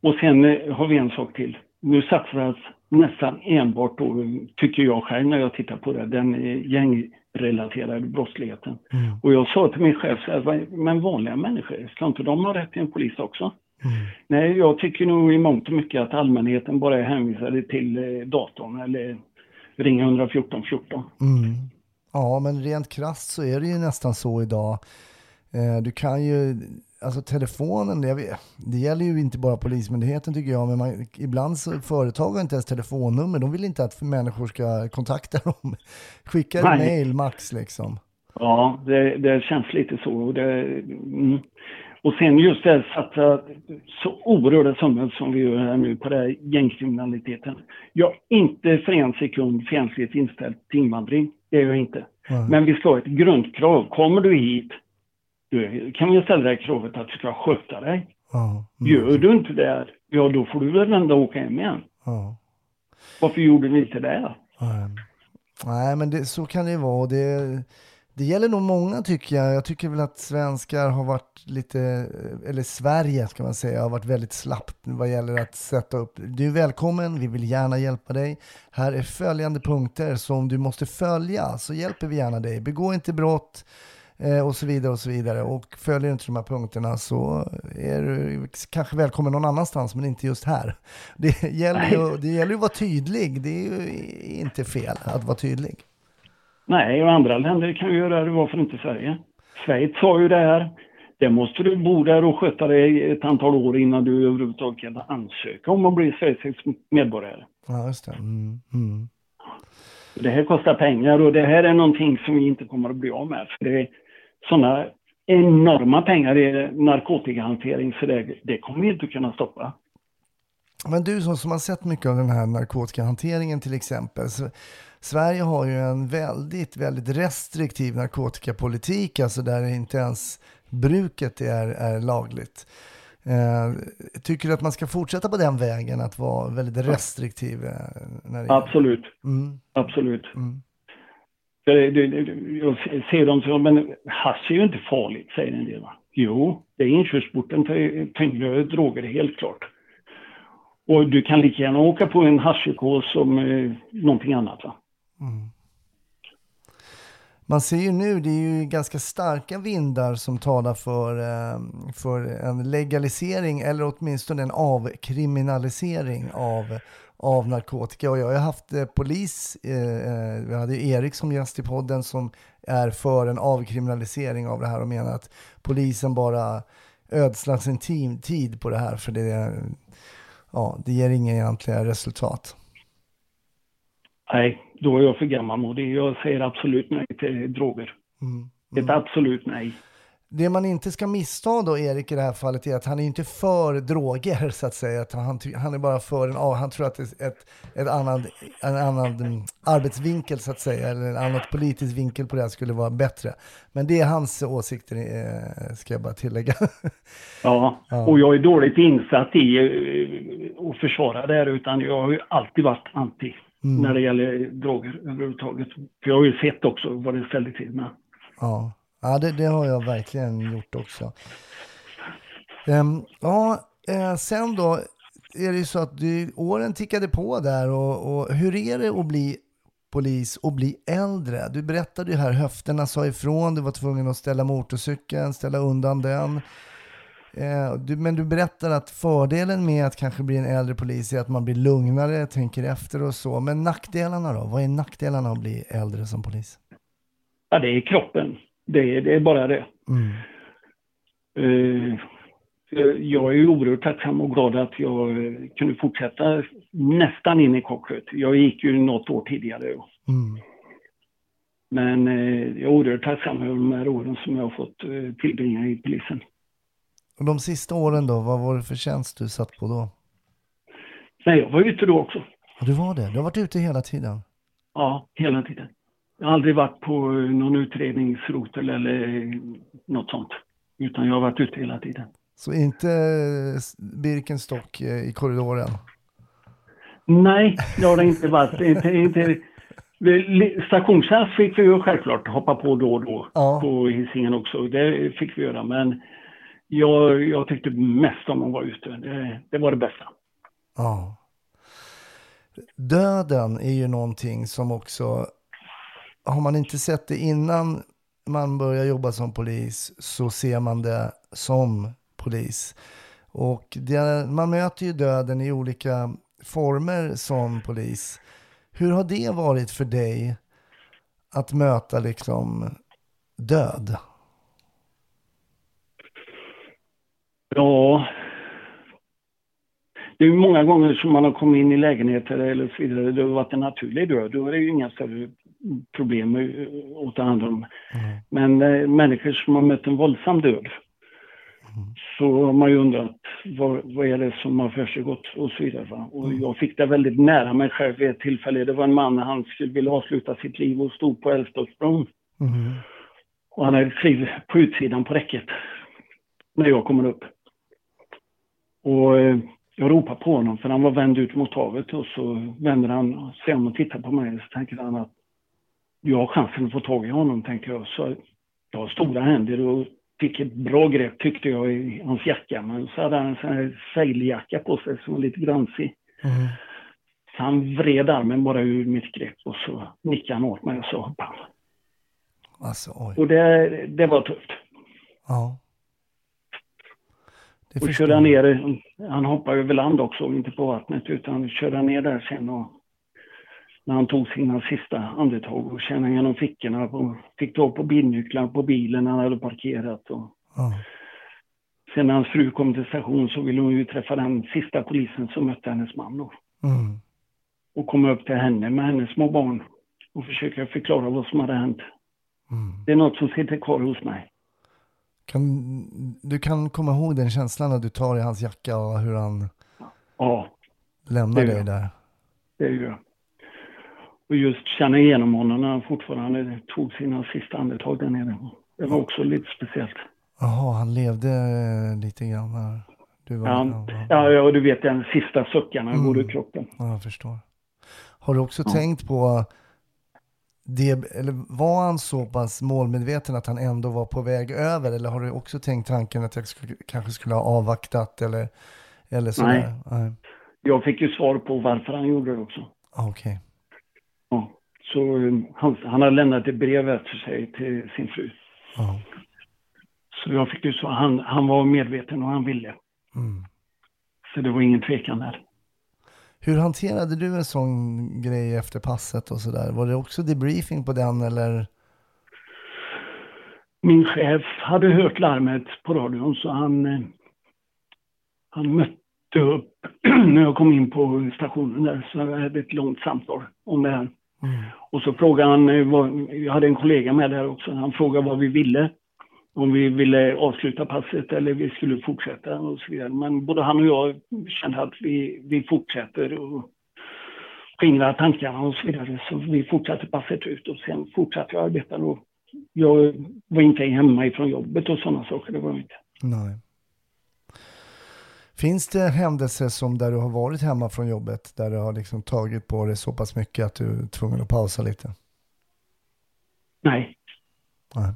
Och sen eh, har vi en sak till. Nu satsas nästan enbart då, tycker jag själv när jag tittar på det, den gängrelaterade brottsligheten. Mm. Och jag sa till min chef, så här, "Vad- men vanliga människor, ska inte de ha rätt till en polis också? Mm. Nej, jag tycker nog i mångt och mycket att allmänheten bara är hänvisade till eh, datorn eller ringa 114 14. Mm. Ja, men rent krasst så är det ju nästan så idag. Eh, du kan ju, alltså telefonen, jag vet, det gäller ju inte bara Polismyndigheten tycker jag, men man, ibland så företag har inte ens telefonnummer. De vill inte att människor ska kontakta dem. Skicka ett mail max liksom. Ja, det, det känns lite så. Och, det, mm. och sen just det att satsa så oerhörda summor som vi gör här nu på det här gängkriminaliteten. Jag är inte för en sekund fientligt inställd till invandring. Det är jag inte. Nej. Men vi ska ha ett grundkrav. Kommer du hit, du kan vi ställa här kravet att du ska sköta dig. Ja. Mm. Gör du inte det, ja då får du väl och åka hem igen. Ja. Varför gjorde ni inte det? Nej. Nej, men det, så kan det ju vara. Det, det gäller nog många tycker jag. Jag tycker väl att svenskar har varit lite, eller Sverige ska man säga, har varit väldigt slappt vad gäller att sätta upp. Du är välkommen, vi vill gärna hjälpa dig. Här är följande punkter som du måste följa, så hjälper vi gärna dig. Begå inte brott, eh, och så vidare och så vidare. Och följer inte de här punkterna så är du kanske välkommen någon annanstans, men inte just här. Det gäller ju, det gäller ju att vara tydlig. Det är ju inte fel att vara tydlig. Nej, och andra länder kan ju göra det, varför inte Sverige? Schweiz har ju det här. Det måste du bo där och sköta dig ett antal år innan du överhuvudtaget kan ansöka om att bli schweizisk medborgare. Ja, just det. Mm, mm. Det här kostar pengar och det här är någonting som vi inte kommer att bli av med. För det sådana enorma pengar i narkotikahantering så det, det kommer vi inte att kunna stoppa. Men du som, som har sett mycket av den här narkotikahanteringen till exempel. Så, Sverige har ju en väldigt, väldigt restriktiv narkotikapolitik, alltså där inte ens bruket är, är lagligt. Eh, tycker du att man ska fortsätta på den vägen, att vara väldigt restriktiv? Eh, när det Absolut. Mm. Absolut. Mm. För det, det, det, jag ser dem som, men hasch är ju inte farligt, säger en del. Va? Jo, det är inkörsporten till tyngre droger, helt klart. Och du kan lika gärna åka på en haschpsykos som eh, någonting annat. Va? Mm. Man ser ju nu, det är ju ganska starka vindar som talar för, eh, för en legalisering eller åtminstone en avkriminalisering av, av narkotika. Och jag har haft eh, polis, eh, vi hade Erik som gäst i podden som är för en avkriminalisering av det här och menar att polisen bara ödslar sin tid på det här för det, ja, det ger inga egentliga resultat. Nej, då är jag för gammal och det. Jag säger absolut nej till droger. Mm. Ett absolut nej. Det man inte ska missta då, Erik, i det här fallet är att han är inte för droger, så att säga. Att han, han är bara för en Han tror att ett, ett, ett annan, en annan arbetsvinkel, så att säga, eller en annat politisk vinkel på det här skulle vara bättre. Men det är hans åsikter, eh, ska jag bara tillägga. Ja, och jag är dåligt insatt i eh, att försvara det här, utan jag har ju alltid varit anti Mm. när det gäller droger överhuvudtaget. För jag har ju sett också vad det ställer till med. Ja, ja det, det har jag verkligen gjort också. Um, ja, eh, sen då är det ju så att du, åren tickade på där och, och hur är det att bli polis och bli äldre? Du berättade ju här, höfterna sa ifrån, du var tvungen att ställa motorcykeln, ställa undan den. Eh, du, men du berättar att fördelen med att kanske bli en äldre polis är att man blir lugnare, tänker efter och så. Men nackdelarna då? Vad är nackdelarna att bli äldre som polis? Ja, det är kroppen. Det är, det är bara det. Mm. Eh, jag är ju oerhört tacksam och glad att jag eh, kunde fortsätta nästan in i cockpit. Jag gick ju något år tidigare. Mm. Men eh, jag är oerhört tacksam över de här åren som jag har fått eh, tillbringa i polisen. Och de sista åren då, vad var det för tjänst du satt på då? Nej, jag var ute då också. Ja, du var det? Du har varit ute hela tiden? Ja, hela tiden. Jag har aldrig varit på någon utredningsrotel eller något sånt. Utan jag har varit ute hela tiden. Så inte eh, Birkenstock eh, i korridoren? Nej, det har det inte varit. inte, inte. Stationstjänst fick vi ju självklart hoppa på då och då. Ja. På Hisingen också. Det fick vi göra. Men jag, jag tyckte mest om att vara ute. Det, det var det bästa. Ja. Döden är ju någonting som också, har man inte sett det innan man börjar jobba som polis så ser man det som polis. Och det, man möter ju döden i olika former som polis. Hur har det varit för dig att möta liksom död? Ja. Det är många gånger som man har kommit in i lägenheter eller så vidare. Det har varit en naturlig död. Då är det ju inga större problem att ta hand om. Mm. Men eh, människor som har mött en våldsam död. Så har man ju undrat vad, vad är det som har försiggått och så vidare. Va? Och jag fick det väldigt nära mig själv vid ett tillfälle. Det var en man, han skulle vilja avsluta sitt liv och stod på Älvstorpsbron. Mm. Och han hade klivit på utsidan på räcket. När jag kommer upp. Och eh, jag ropar på honom för han var vänd ut mot havet och så vänder han sig om och tittar på mig och så tänker han att jag har chansen att få tag i honom, tänker jag. Så jag har stora händer och fick ett bra grepp tyckte jag i hans jacka. Men så hade han en sån här sailjacka på sig som var lite glansig. Mm. Så han vred armen bara ur mitt grepp och så nickade han åt mig och så hoppade han. Alltså. Och det, det var tufft. Ja. Det Och körde han ner, han hoppade över land också, inte på vattnet, utan körde ner där sen och när han tog sina sista andetag och kände igenom fickorna och fick tag på bilnycklar på bilen han hade parkerat. Och Ja. sen när hans fru kom till station så ville hon ju träffa den sista polisen som mötte hennes man då. Mm. Och komma upp till henne med hennes små barn och försöka förklara vad som hade hänt. Mm. Det är något som sitter kvar hos mig. Kan, du kan komma ihåg den känslan när du tar i hans jacka och hur han Ja, lämnar Det gör dig jag. där. det är ju Och just känna igenom honom när han fortfarande tog sina sista andetag där nere. Det var också lite speciellt. Jaha, han levde eh, lite grann när du var... Ja, ja, ja, du vet den sista suckarna Mm. går ur kroppen. ja, jag förstår. Har du också Ja. tänkt på det, eller var han så pass målmedveten att han ändå var på väg över? Eller har du också tänkt tanken att jag skulle, kanske skulle ha avvaktat eller, eller sådär? Nej. Jag fick ju svar på varför han gjorde det också. Ah, Okej. Ja. Så eh, han, han har lämnat ett brev efter sig till sin fru. Ja. Så jag fick ju svar. Han, han var medveten och han ville. Mm. Så det var ingen tvekan där. Hur hanterade du en sån grej efter passet och sådär? Var det också debriefing på den eller? Min chef hade hört larmet på radion så han, eh, han mötte upp när jag kom in på stationen där. Så jag hade ett långt samtal om det här. Mm. Och så frågade han, eh, vad, jag hade en kollega med där också, han frågade vad vi ville. Om vi ville avsluta passet eller vi skulle fortsätta och så vidare. Men både han och jag kände att vi, vi fortsätter och skingrar tankarna och så vidare. Så vi fortsatte passet ut och sen fortsatte jag arbeta då. Jag var inte hemma ifrån jobbet och sådana saker, det var jag inte. Nej. Finns det händelser som där du har varit hemma från jobbet där du har liksom tagit på dig så pass mycket att du är tvungen att pausa lite? Nej. Nej.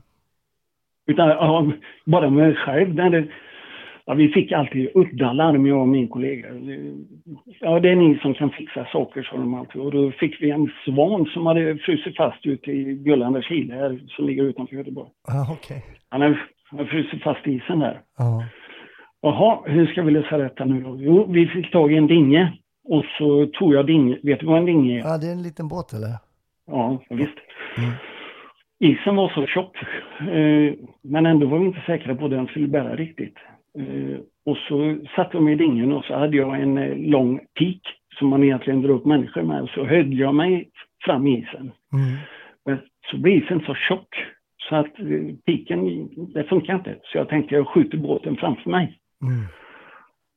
Utan bara med mig själv. Det, ja, vi fick alltid udda larm, jag och min kollega. Ja, det är ni som kan fixa saker, sa de alltid. Och då fick vi en svan som hade frusit fast ute i Gullanda här, som ligger utanför Göteborg. Ah, Okej. Han hade, frusit fast i isen där. Ja. Jaha, hur ska vi lösa detta nu då? Jo, vi fick tag i en dinge. Och så tog jag dinge. Vet du vad en dinge är? ja, det är en liten båt eller? Ja, visst. Mm. Isen var så tjock, eh, men ändå var vi inte säkra på att den skulle bära riktigt. Eh, och så satte jag mig i dingen och så hade jag en eh, lång pik som man egentligen drar upp människor med. Så höll jag mig fram i isen. Mm. Men så blev isen så tjock så att piken, det funkar inte. Så jag tänkte jag skjuter båten framför mig. Mm.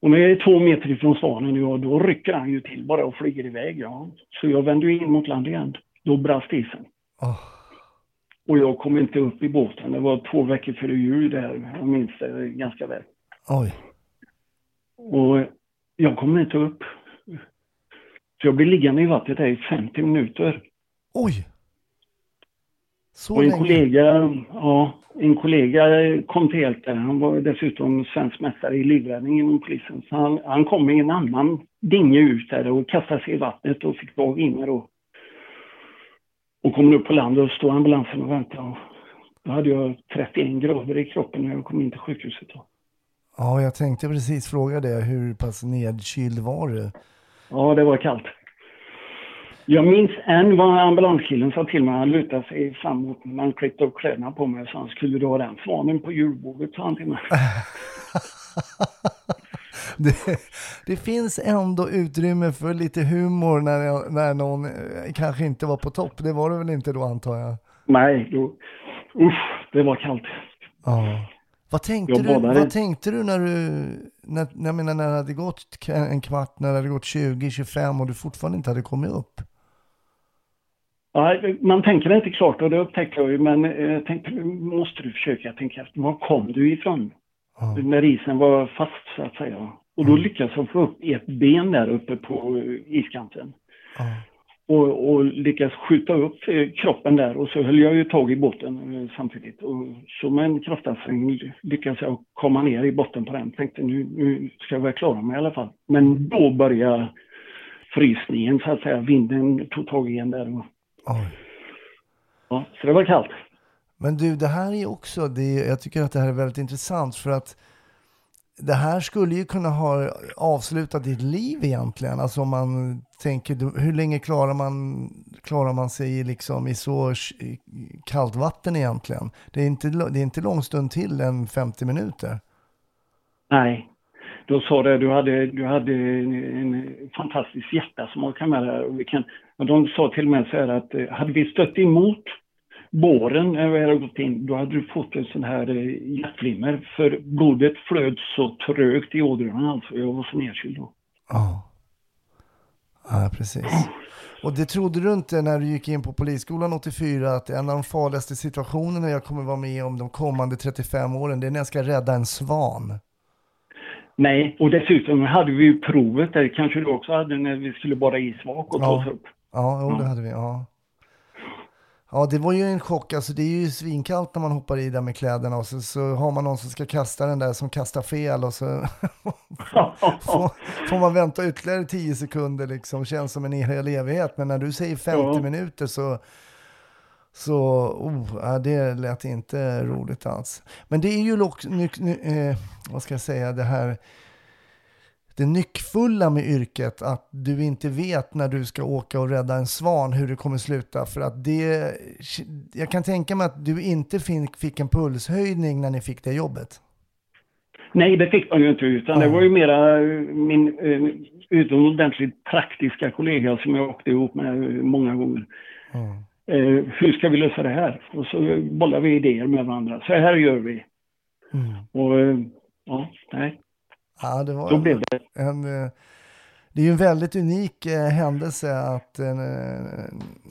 Och när jag är två meter ifrån svanen, ja, då rycker han ju till bara och flyger iväg. Ja. Så jag vände in mot land igen. Då brast isen. Åh, Och jag kom inte upp i båten. Det var två veckor före jul där. Jag minns det ganska väl. oj. Och jag kom inte upp. Så jag blev liggande i vattnet där i 50 minuter. Oj! Så Och en länge? kollega, ja, en kollega kom till hjälp där. Han var dessutom svensk mästare i livräddning inom polisen. Så han, han kom med en annan dinge ut där och kastade sig i vattnet och fick tag i mig då. Och kom upp på land och stod ambulansen och väntade. Och då hade jag 31 grader i kroppen när jag kom in till sjukhuset. Då. Ja, jag tänkte precis fråga det. Hur pass nedkyld var du? Ja, det var kallt. Jag minns en vad ambulanskillen sa till mig. Han lutade sig framåt när han klippte upp kläderna på mig. Så han skulle du ha den svanen på julbordet, sa han till mig. Det, det finns ändå utrymme för lite humor när, jag, när någon eh, kanske inte var på topp. Det var det väl inte då antar jag? Nej, då, usch, det var kallt. Ja. Vad tänkte, Jag du, badade. vad tänkte du när du, när, jag menar när det hade gått en kvart, när det hade gått 20, 25 och du fortfarande inte hade kommit upp? Ja, man tänker inte klart och det upptäckte jag ju, men eh, jag tänkte måste du försöka tänka efter. Var kom du ifrån? Ja. När isen var fast, så att säga. Och då Mm. lyckades jag få upp ett ben där uppe på eh, iskanten. Ja. och, och lyckas skjuta upp eh, kroppen där och så höll jag ju tag i båten samtidigt. Och så med en kraftansträngning lyckades jag komma ner i botten på den. Tänkte nu, nu ska jag väl klara mig i alla fall. Men då började frysningen så att säga. Vinden tog tag i en där. Och, Oj. ja, så det var kallt. Men du, det här är också, det, jag tycker att det här är väldigt intressant för att det här skulle ju kunna ha avslutat ditt liv egentligen. Alltså om man tänker, hur länge klarar man, klarar man sig liksom i så kallt vatten egentligen? Det är inte, det är inte lång stund till än 50 minuter. Nej, då sa det, du hade, du hade en, en fantastisk hjärta som orkar med det här. Och vi kan, och de sa till mig så här att eh, hade vi stött emot båren när vi hade gått in, då hade du fått en sån här eh, hjärtflimmer. För blodet flöt så trögt i ådrorna alltså. Jag var så nedkyld då. Ja. Ja, precis. Och det trodde du inte när du gick in på polisskolan 84 att en av de farligaste situationerna jag kommer vara med om de kommande 35 åren, det är när jag ska rädda en svan. Nej, och dessutom hade vi ju provet där, kanske du också hade när vi skulle borra isvak och ta Ja. oss upp. Ja, jo, det Ja. hade vi. Ja. ja, det var ju en chock. Alltså, det är ju svinkallt när man hoppar i där med kläderna och så, så har man någon som ska kasta den där som kastar fel och så får, får man vänta ytterligare 10 sekunder liksom. Känns som en hel evighet. Men när du säger 50 Ja. minuter så så, oh, det lät inte roligt alls. Men det är ju ny, ny, eh, vad ska jag säga, det här det nyckfulla med yrket att du inte vet när du ska åka och rädda en svan hur det kommer sluta. För att det, jag kan tänka mig att du inte fick, en pulshöjning när ni fick det jobbet. Nej, det fick man ju inte, utan det Ja. var ju mera eh, min eh, utomordentligt praktiska kollega som jag åkte ihop med eh, många gånger. Mm. Eh, hur ska vi lösa det här? Och så bollar vi idéer med varandra. Så här gör vi. Mm. Och eh, ja, nej, Ja, det var då blev det. en, eh, det är ju en väldigt unik eh, händelse att eh,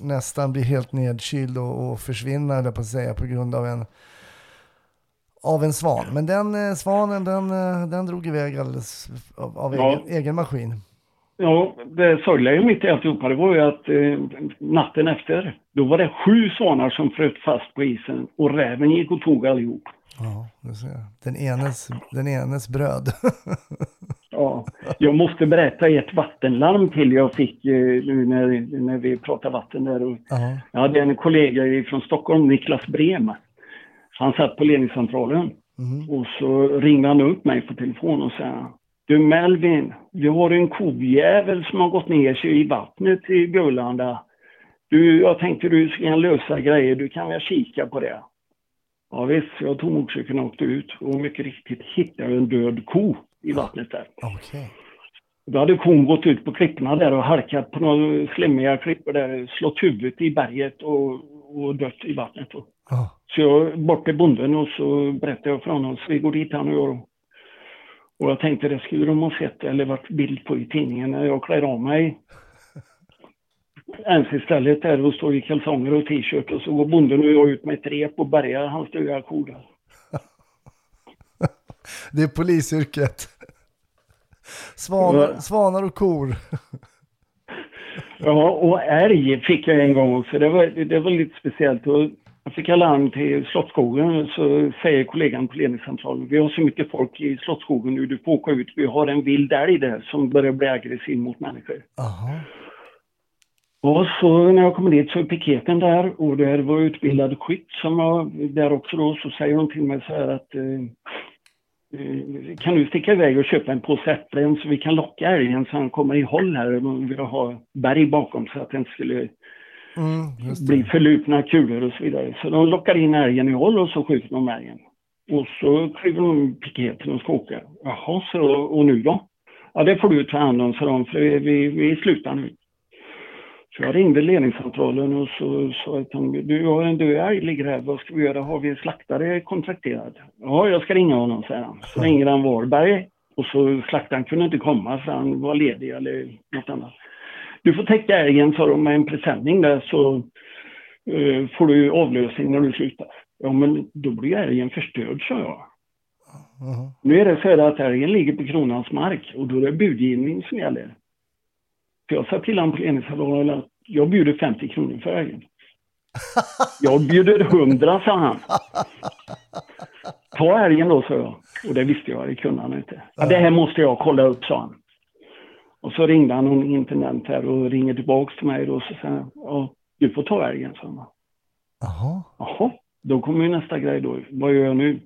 nästan bli helt nedkyld och, och försvinna, eller på att säga, på grund av en av en svan. Men den svanen, den, den drog iväg alldeles av, av Ja. egen, egen maskin. Ja, det sorgliga mitt i alltihopa det var ju att eh, natten efter, då var det sju svanar som fröt fast på isen och räven gick och tog allihop. Ja, du ser. Den enes, den enes bröd. Ja, jag måste berätta ett vattenlarm till jag fick eh, nu när, när vi pratar vatten där. Och ja. jag hade en kollega från Stockholm, Niklas Brem. Han satt på ledningscentralen Mhm. och så ringde han upp mig på telefon och sa Du Melvin, vi har en kojävel som har gått ner sig i vattnet i Gullanda. Du, jag tänkte du ska lösa grejer, du kan väl kika på det? Ja visst, jag tog motorcykeln och åkte ut och mycket riktigt hittade jag en död ko i vattnet där. Okej. Då hade kon gått ut på klipporna där och halkat på några slemmiga klippor där, slått huvudet i berget och, och dött i vattnet. Ja. Så jag bort till bonden och så berättade jag för honom, så vi går dit han och jag. Och jag tänkte det skulle de ha sett eller varit bild på i tidningen när jag klär av mig. Ens istället där och står i kalsonger och t-shirt och så går bonden och jag ut med ett rep och bärgar hans döda ko där. Det är polisyrket. Svanar, Ja. svanar och kor. Ja, och älg fick jag en gång också. Det var, det var lite speciellt. Jag fick alarm till Slottsskogen så säger kollegan på ledningscentralen vi har så mycket folk i Slottsskogen nu, du får åka ut. Vi har en vild älg där som börjar bli aggressiv mot människor. Aha. Och så när jag kommer dit så är piketen där och där var utbildad skytt som var där också då. Så säger de till mig så här att eh, eh, kan du sticka iväg och köpa en påse äpplen så vi kan locka älgen så han kommer i håll här. De vill ha berg bakom så att den skulle Mm, bli det. förlupna kulor och så vidare. Så de lockar in älgen i håll och så skjuter de älgen. Och så kliver de piketen och ska åka. Jaha, så och nu då? Ja, det får du ta hand om, sa de, för vi, vi, vi slutar nu. Så jag ringde ledningscentralen och så sa att de, du jag har en död älg ligger här, vad ska vi göra? Har vi en slaktare kontrakterad? Ja, jag ska ringa honom, säger han. Så ringer han Varberg och så slaktaren kunde inte komma för han var ledig eller något annat. Du får täcka älgen, sa de, med en presenning där så eh, får du avlösning när du slutar. Ja, men då blir älgen förstörd, sa jag. Mhm. Nu är det så här att älgen ligger på kronans mark och då är det budgivning som gäller. För jag sa till honom på ledningscentralen att jag bjuder 50 kronor för älgen. Jag bjuder 100, sa han. Ta älgen då, sa jag. Och det visste jag, det kunde han inte. Ja, det här måste jag kolla upp, sa han. Och så ringde han någon intendent här och ringer tillbaks till mig då och så säger han, ja, du får ta älgen, sa han. Jaha. Jaha, Då kommer ju nästa grej då. Vad gör jag nu?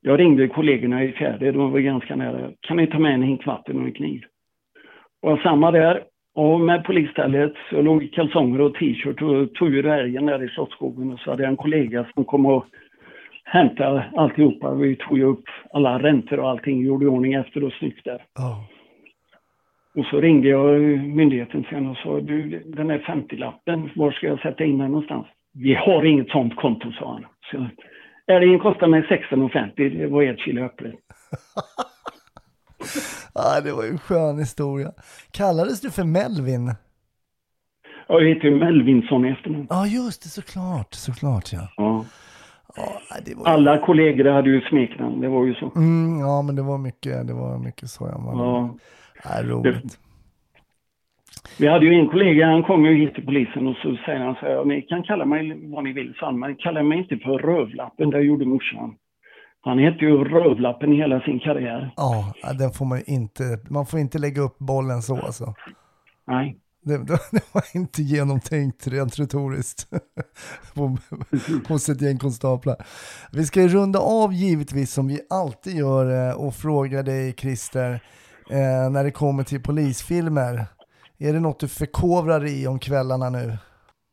Jag ringde kollegorna i fjärde, de var ganska nära. Kan ni ta med en hink vatten och en kniv? Och samma där. Och med polisstället, jag låg i kalsonger och t-shirt och tog ur älgen där i Slottsskogen. Och så hade jag en kollega som kom och hämtade alltihopa. Vi tog ju upp alla räntor och allting, gjorde i ordning efter och snyggt där. Ja. Och så ringde jag myndigheten sen och sa, du den här 50-lappen, var ska jag sätta in den någonstans? Vi har inget sånt konto, sa han. Så, älgen kostar mig 16,50, det var ett kilo äpplen. ja, det var ju en skön historia. Kallades du för Melvin? Jag heter Melvinsson i efternamn. Ja, just det, såklart, såklart ja. Ja. ja det var... Alla kollegor hade ju smeknamn, det var ju så. Mm, ja, men det var mycket, det var mycket så. Ja, man... Ja. ja, roligt. Vi hade ju en kollega, han kom ju hit till polisen och så säger han så här, ni kan kalla mig vad ni vill, han, men kalla mig inte för Rövlappen, det gjorde morsan. Han hette ju Rövlappen i hela sin karriär. Ja, den får man inte, man får inte lägga upp bollen så alltså. Nej. Det, det, var inte genomtänkt rent retoriskt hos ett gäng konstaplar. Vi ska ju runda av givetvis som vi alltid gör eh, och fråga dig Christer, eh, när det kommer till polisfilmer. Är det något du förkovrar i om kvällarna nu?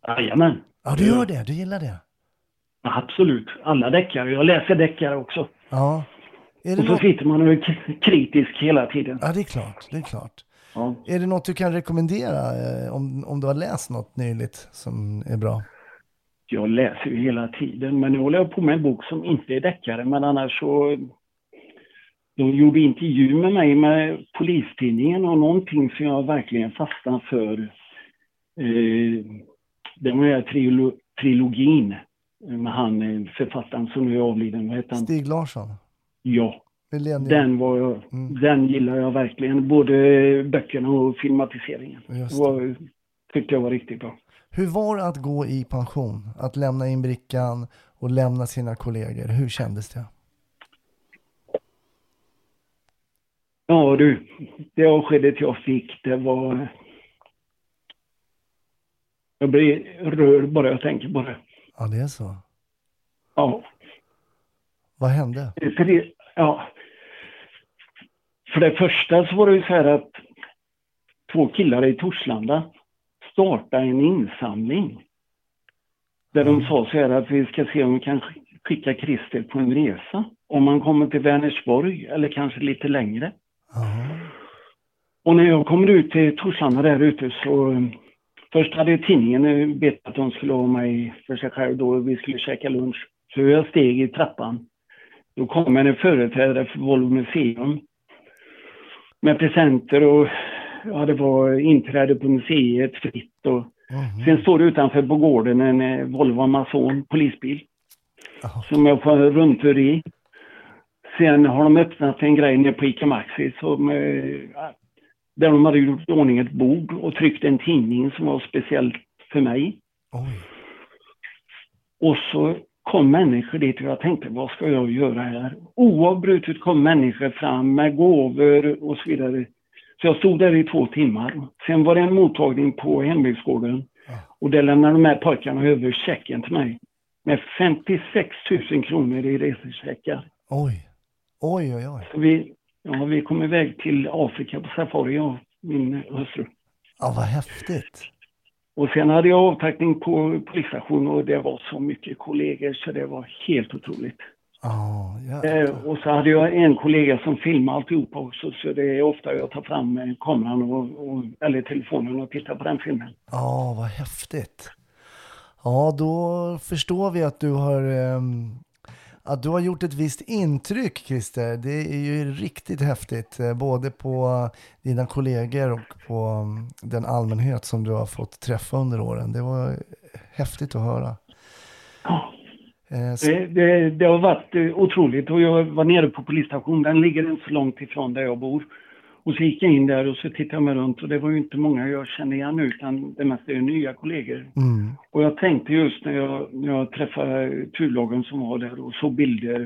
Jajamän. Ja, du gör det. Du gillar det. Absolut. Alla deckare. Jag läser deckare också. Ja. Och så något... sitter man och är kritisk hela tiden. Ja, det är klart. Det är klart. Ja. Är det något du kan rekommendera eh, om, om du har läst något nyligt som är bra? Jag läser ju hela tiden, men nu håller jag på med en bok som inte är deckare, men annars så... De gjorde intervju med mig med Polistidningen och någonting som jag verkligen fastnade för. Eh, det var den här trilo- trilogin med han författaren som nu är avliden. Vad heter han? Stig Larsson? Ja, Millennium? den, var jag, Mm. den gillar jag verkligen. Både böckerna och filmatiseringen. Just det. var, tyckte jag var riktigt bra. Hur var det att gå i pension? Att lämna in brickan och lämna sina kollegor? Hur kändes det? Ja du, det avskedet jag fick, det var... Jag blir rörd bara jag tänker på det. Ja, det är så. Ja, Vad hände? för det, ja. För det första så var det ju så här att två killar i Torslanda startade en insamling. Där de sa så här att vi ska se om vi kan sk- skicka Christer på en resa. Om han kommer till Vänersborg eller kanske lite längre. Ja. Och när jag kommer ut till Torslanda där ute så Först hade ju tidningen bett att de skulle ha mig för sig själv då vi skulle käka lunch. Så jag steg i trappan. Då kom en företrädare för Volvo Museum med presenter och ja, det var inträde på museet fritt. Och Mhm. sen står det utanför på gården en eh, Volvo Amazon polisbil Jaha. som jag får rundtur i. Sen har de öppnat en grej nere på ICA Maxi som, eh, där de hade gjort i ordning ett bord och tryckt en tidning som var speciellt för mig. Oj. Och så kom människor dit och jag tänkte, vad ska jag göra här? Oavbrutet kom människor fram med gåvor och så vidare. Så jag stod där i två timmar. Sen var det en mottagning på hembygdsgården. Och där lämnade de här pojkarna över checken till mig. Med 56 000 kronor i resecheckar. Oj. Oj, oj, oj. Så vi, ja, vi kom iväg till Afrika på safari, jag och min hustru. Ja, vad häftigt. Och sen hade jag avtackning på polisstationen och det var så mycket kollegor så det var helt otroligt. Ja, Eh, och så hade jag en kollega som filmade alltihopa också så det är ofta jag tar fram eh, kameran och, och, eller telefonen och tittar på den filmen. Ja, vad häftigt. Ja, då förstår vi att du har ehm, att du har gjort ett visst intryck, Christer. Det är ju riktigt häftigt, eh, både på dina kollegor och på mm, den allmänhet som du har fått träffa under åren. Det var häftigt att höra. Eh, det, det, det har varit eh, otroligt och jag var nere på polisstationen, den ligger inte så långt ifrån där jag bor. Och så gick jag in där och så tittade jag mig runt och det var ju inte många jag kände igen utan det mesta är nya kollegor. mm, Och jag tänkte just när jag, när jag träffade turlagen som var där och såg bilder.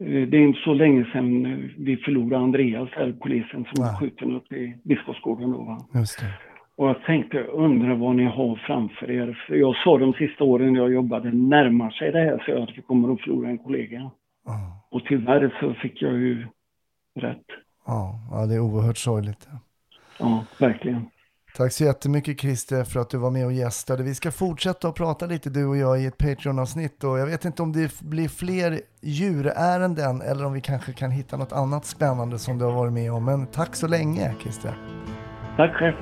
eh, Det är inte så länge sedan vi förlorade Andreas här, polisen som var skjuten upp i Biskopsgården då. Va? Och jag tänkte, undrar vad ni har framför er. För jag sa de sista åren jag jobbade, närmar sig det här så jag att vi kommer att förlora en kollega. Ja, Och tyvärr så fick jag ju rätt. Ja, ja, det är oerhört sorgligt. Ja, verkligen. Tack så jättemycket Christer för att du var med och gästade. Vi ska fortsätta att prata lite du och jag i ett Patreon-avsnitt och jag vet inte om det blir fler djurärenden eller om vi kanske kan hitta något annat spännande som du har varit med om. Men tack så länge Christer. Tack själv.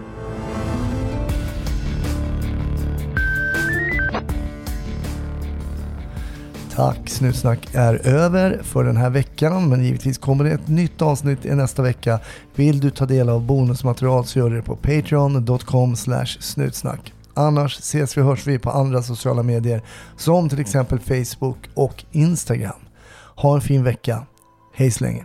Tack, Snutsnack är över för den här veckan, men givetvis kommer det ett nytt avsnitt i nästa vecka. Vill du ta del av bonusmaterial så gör du det på patreon.com snutsnack. Annars ses vi och hörs vi på andra sociala medier som till exempel Facebook och Instagram. Ha en fin vecka. Hej så länge.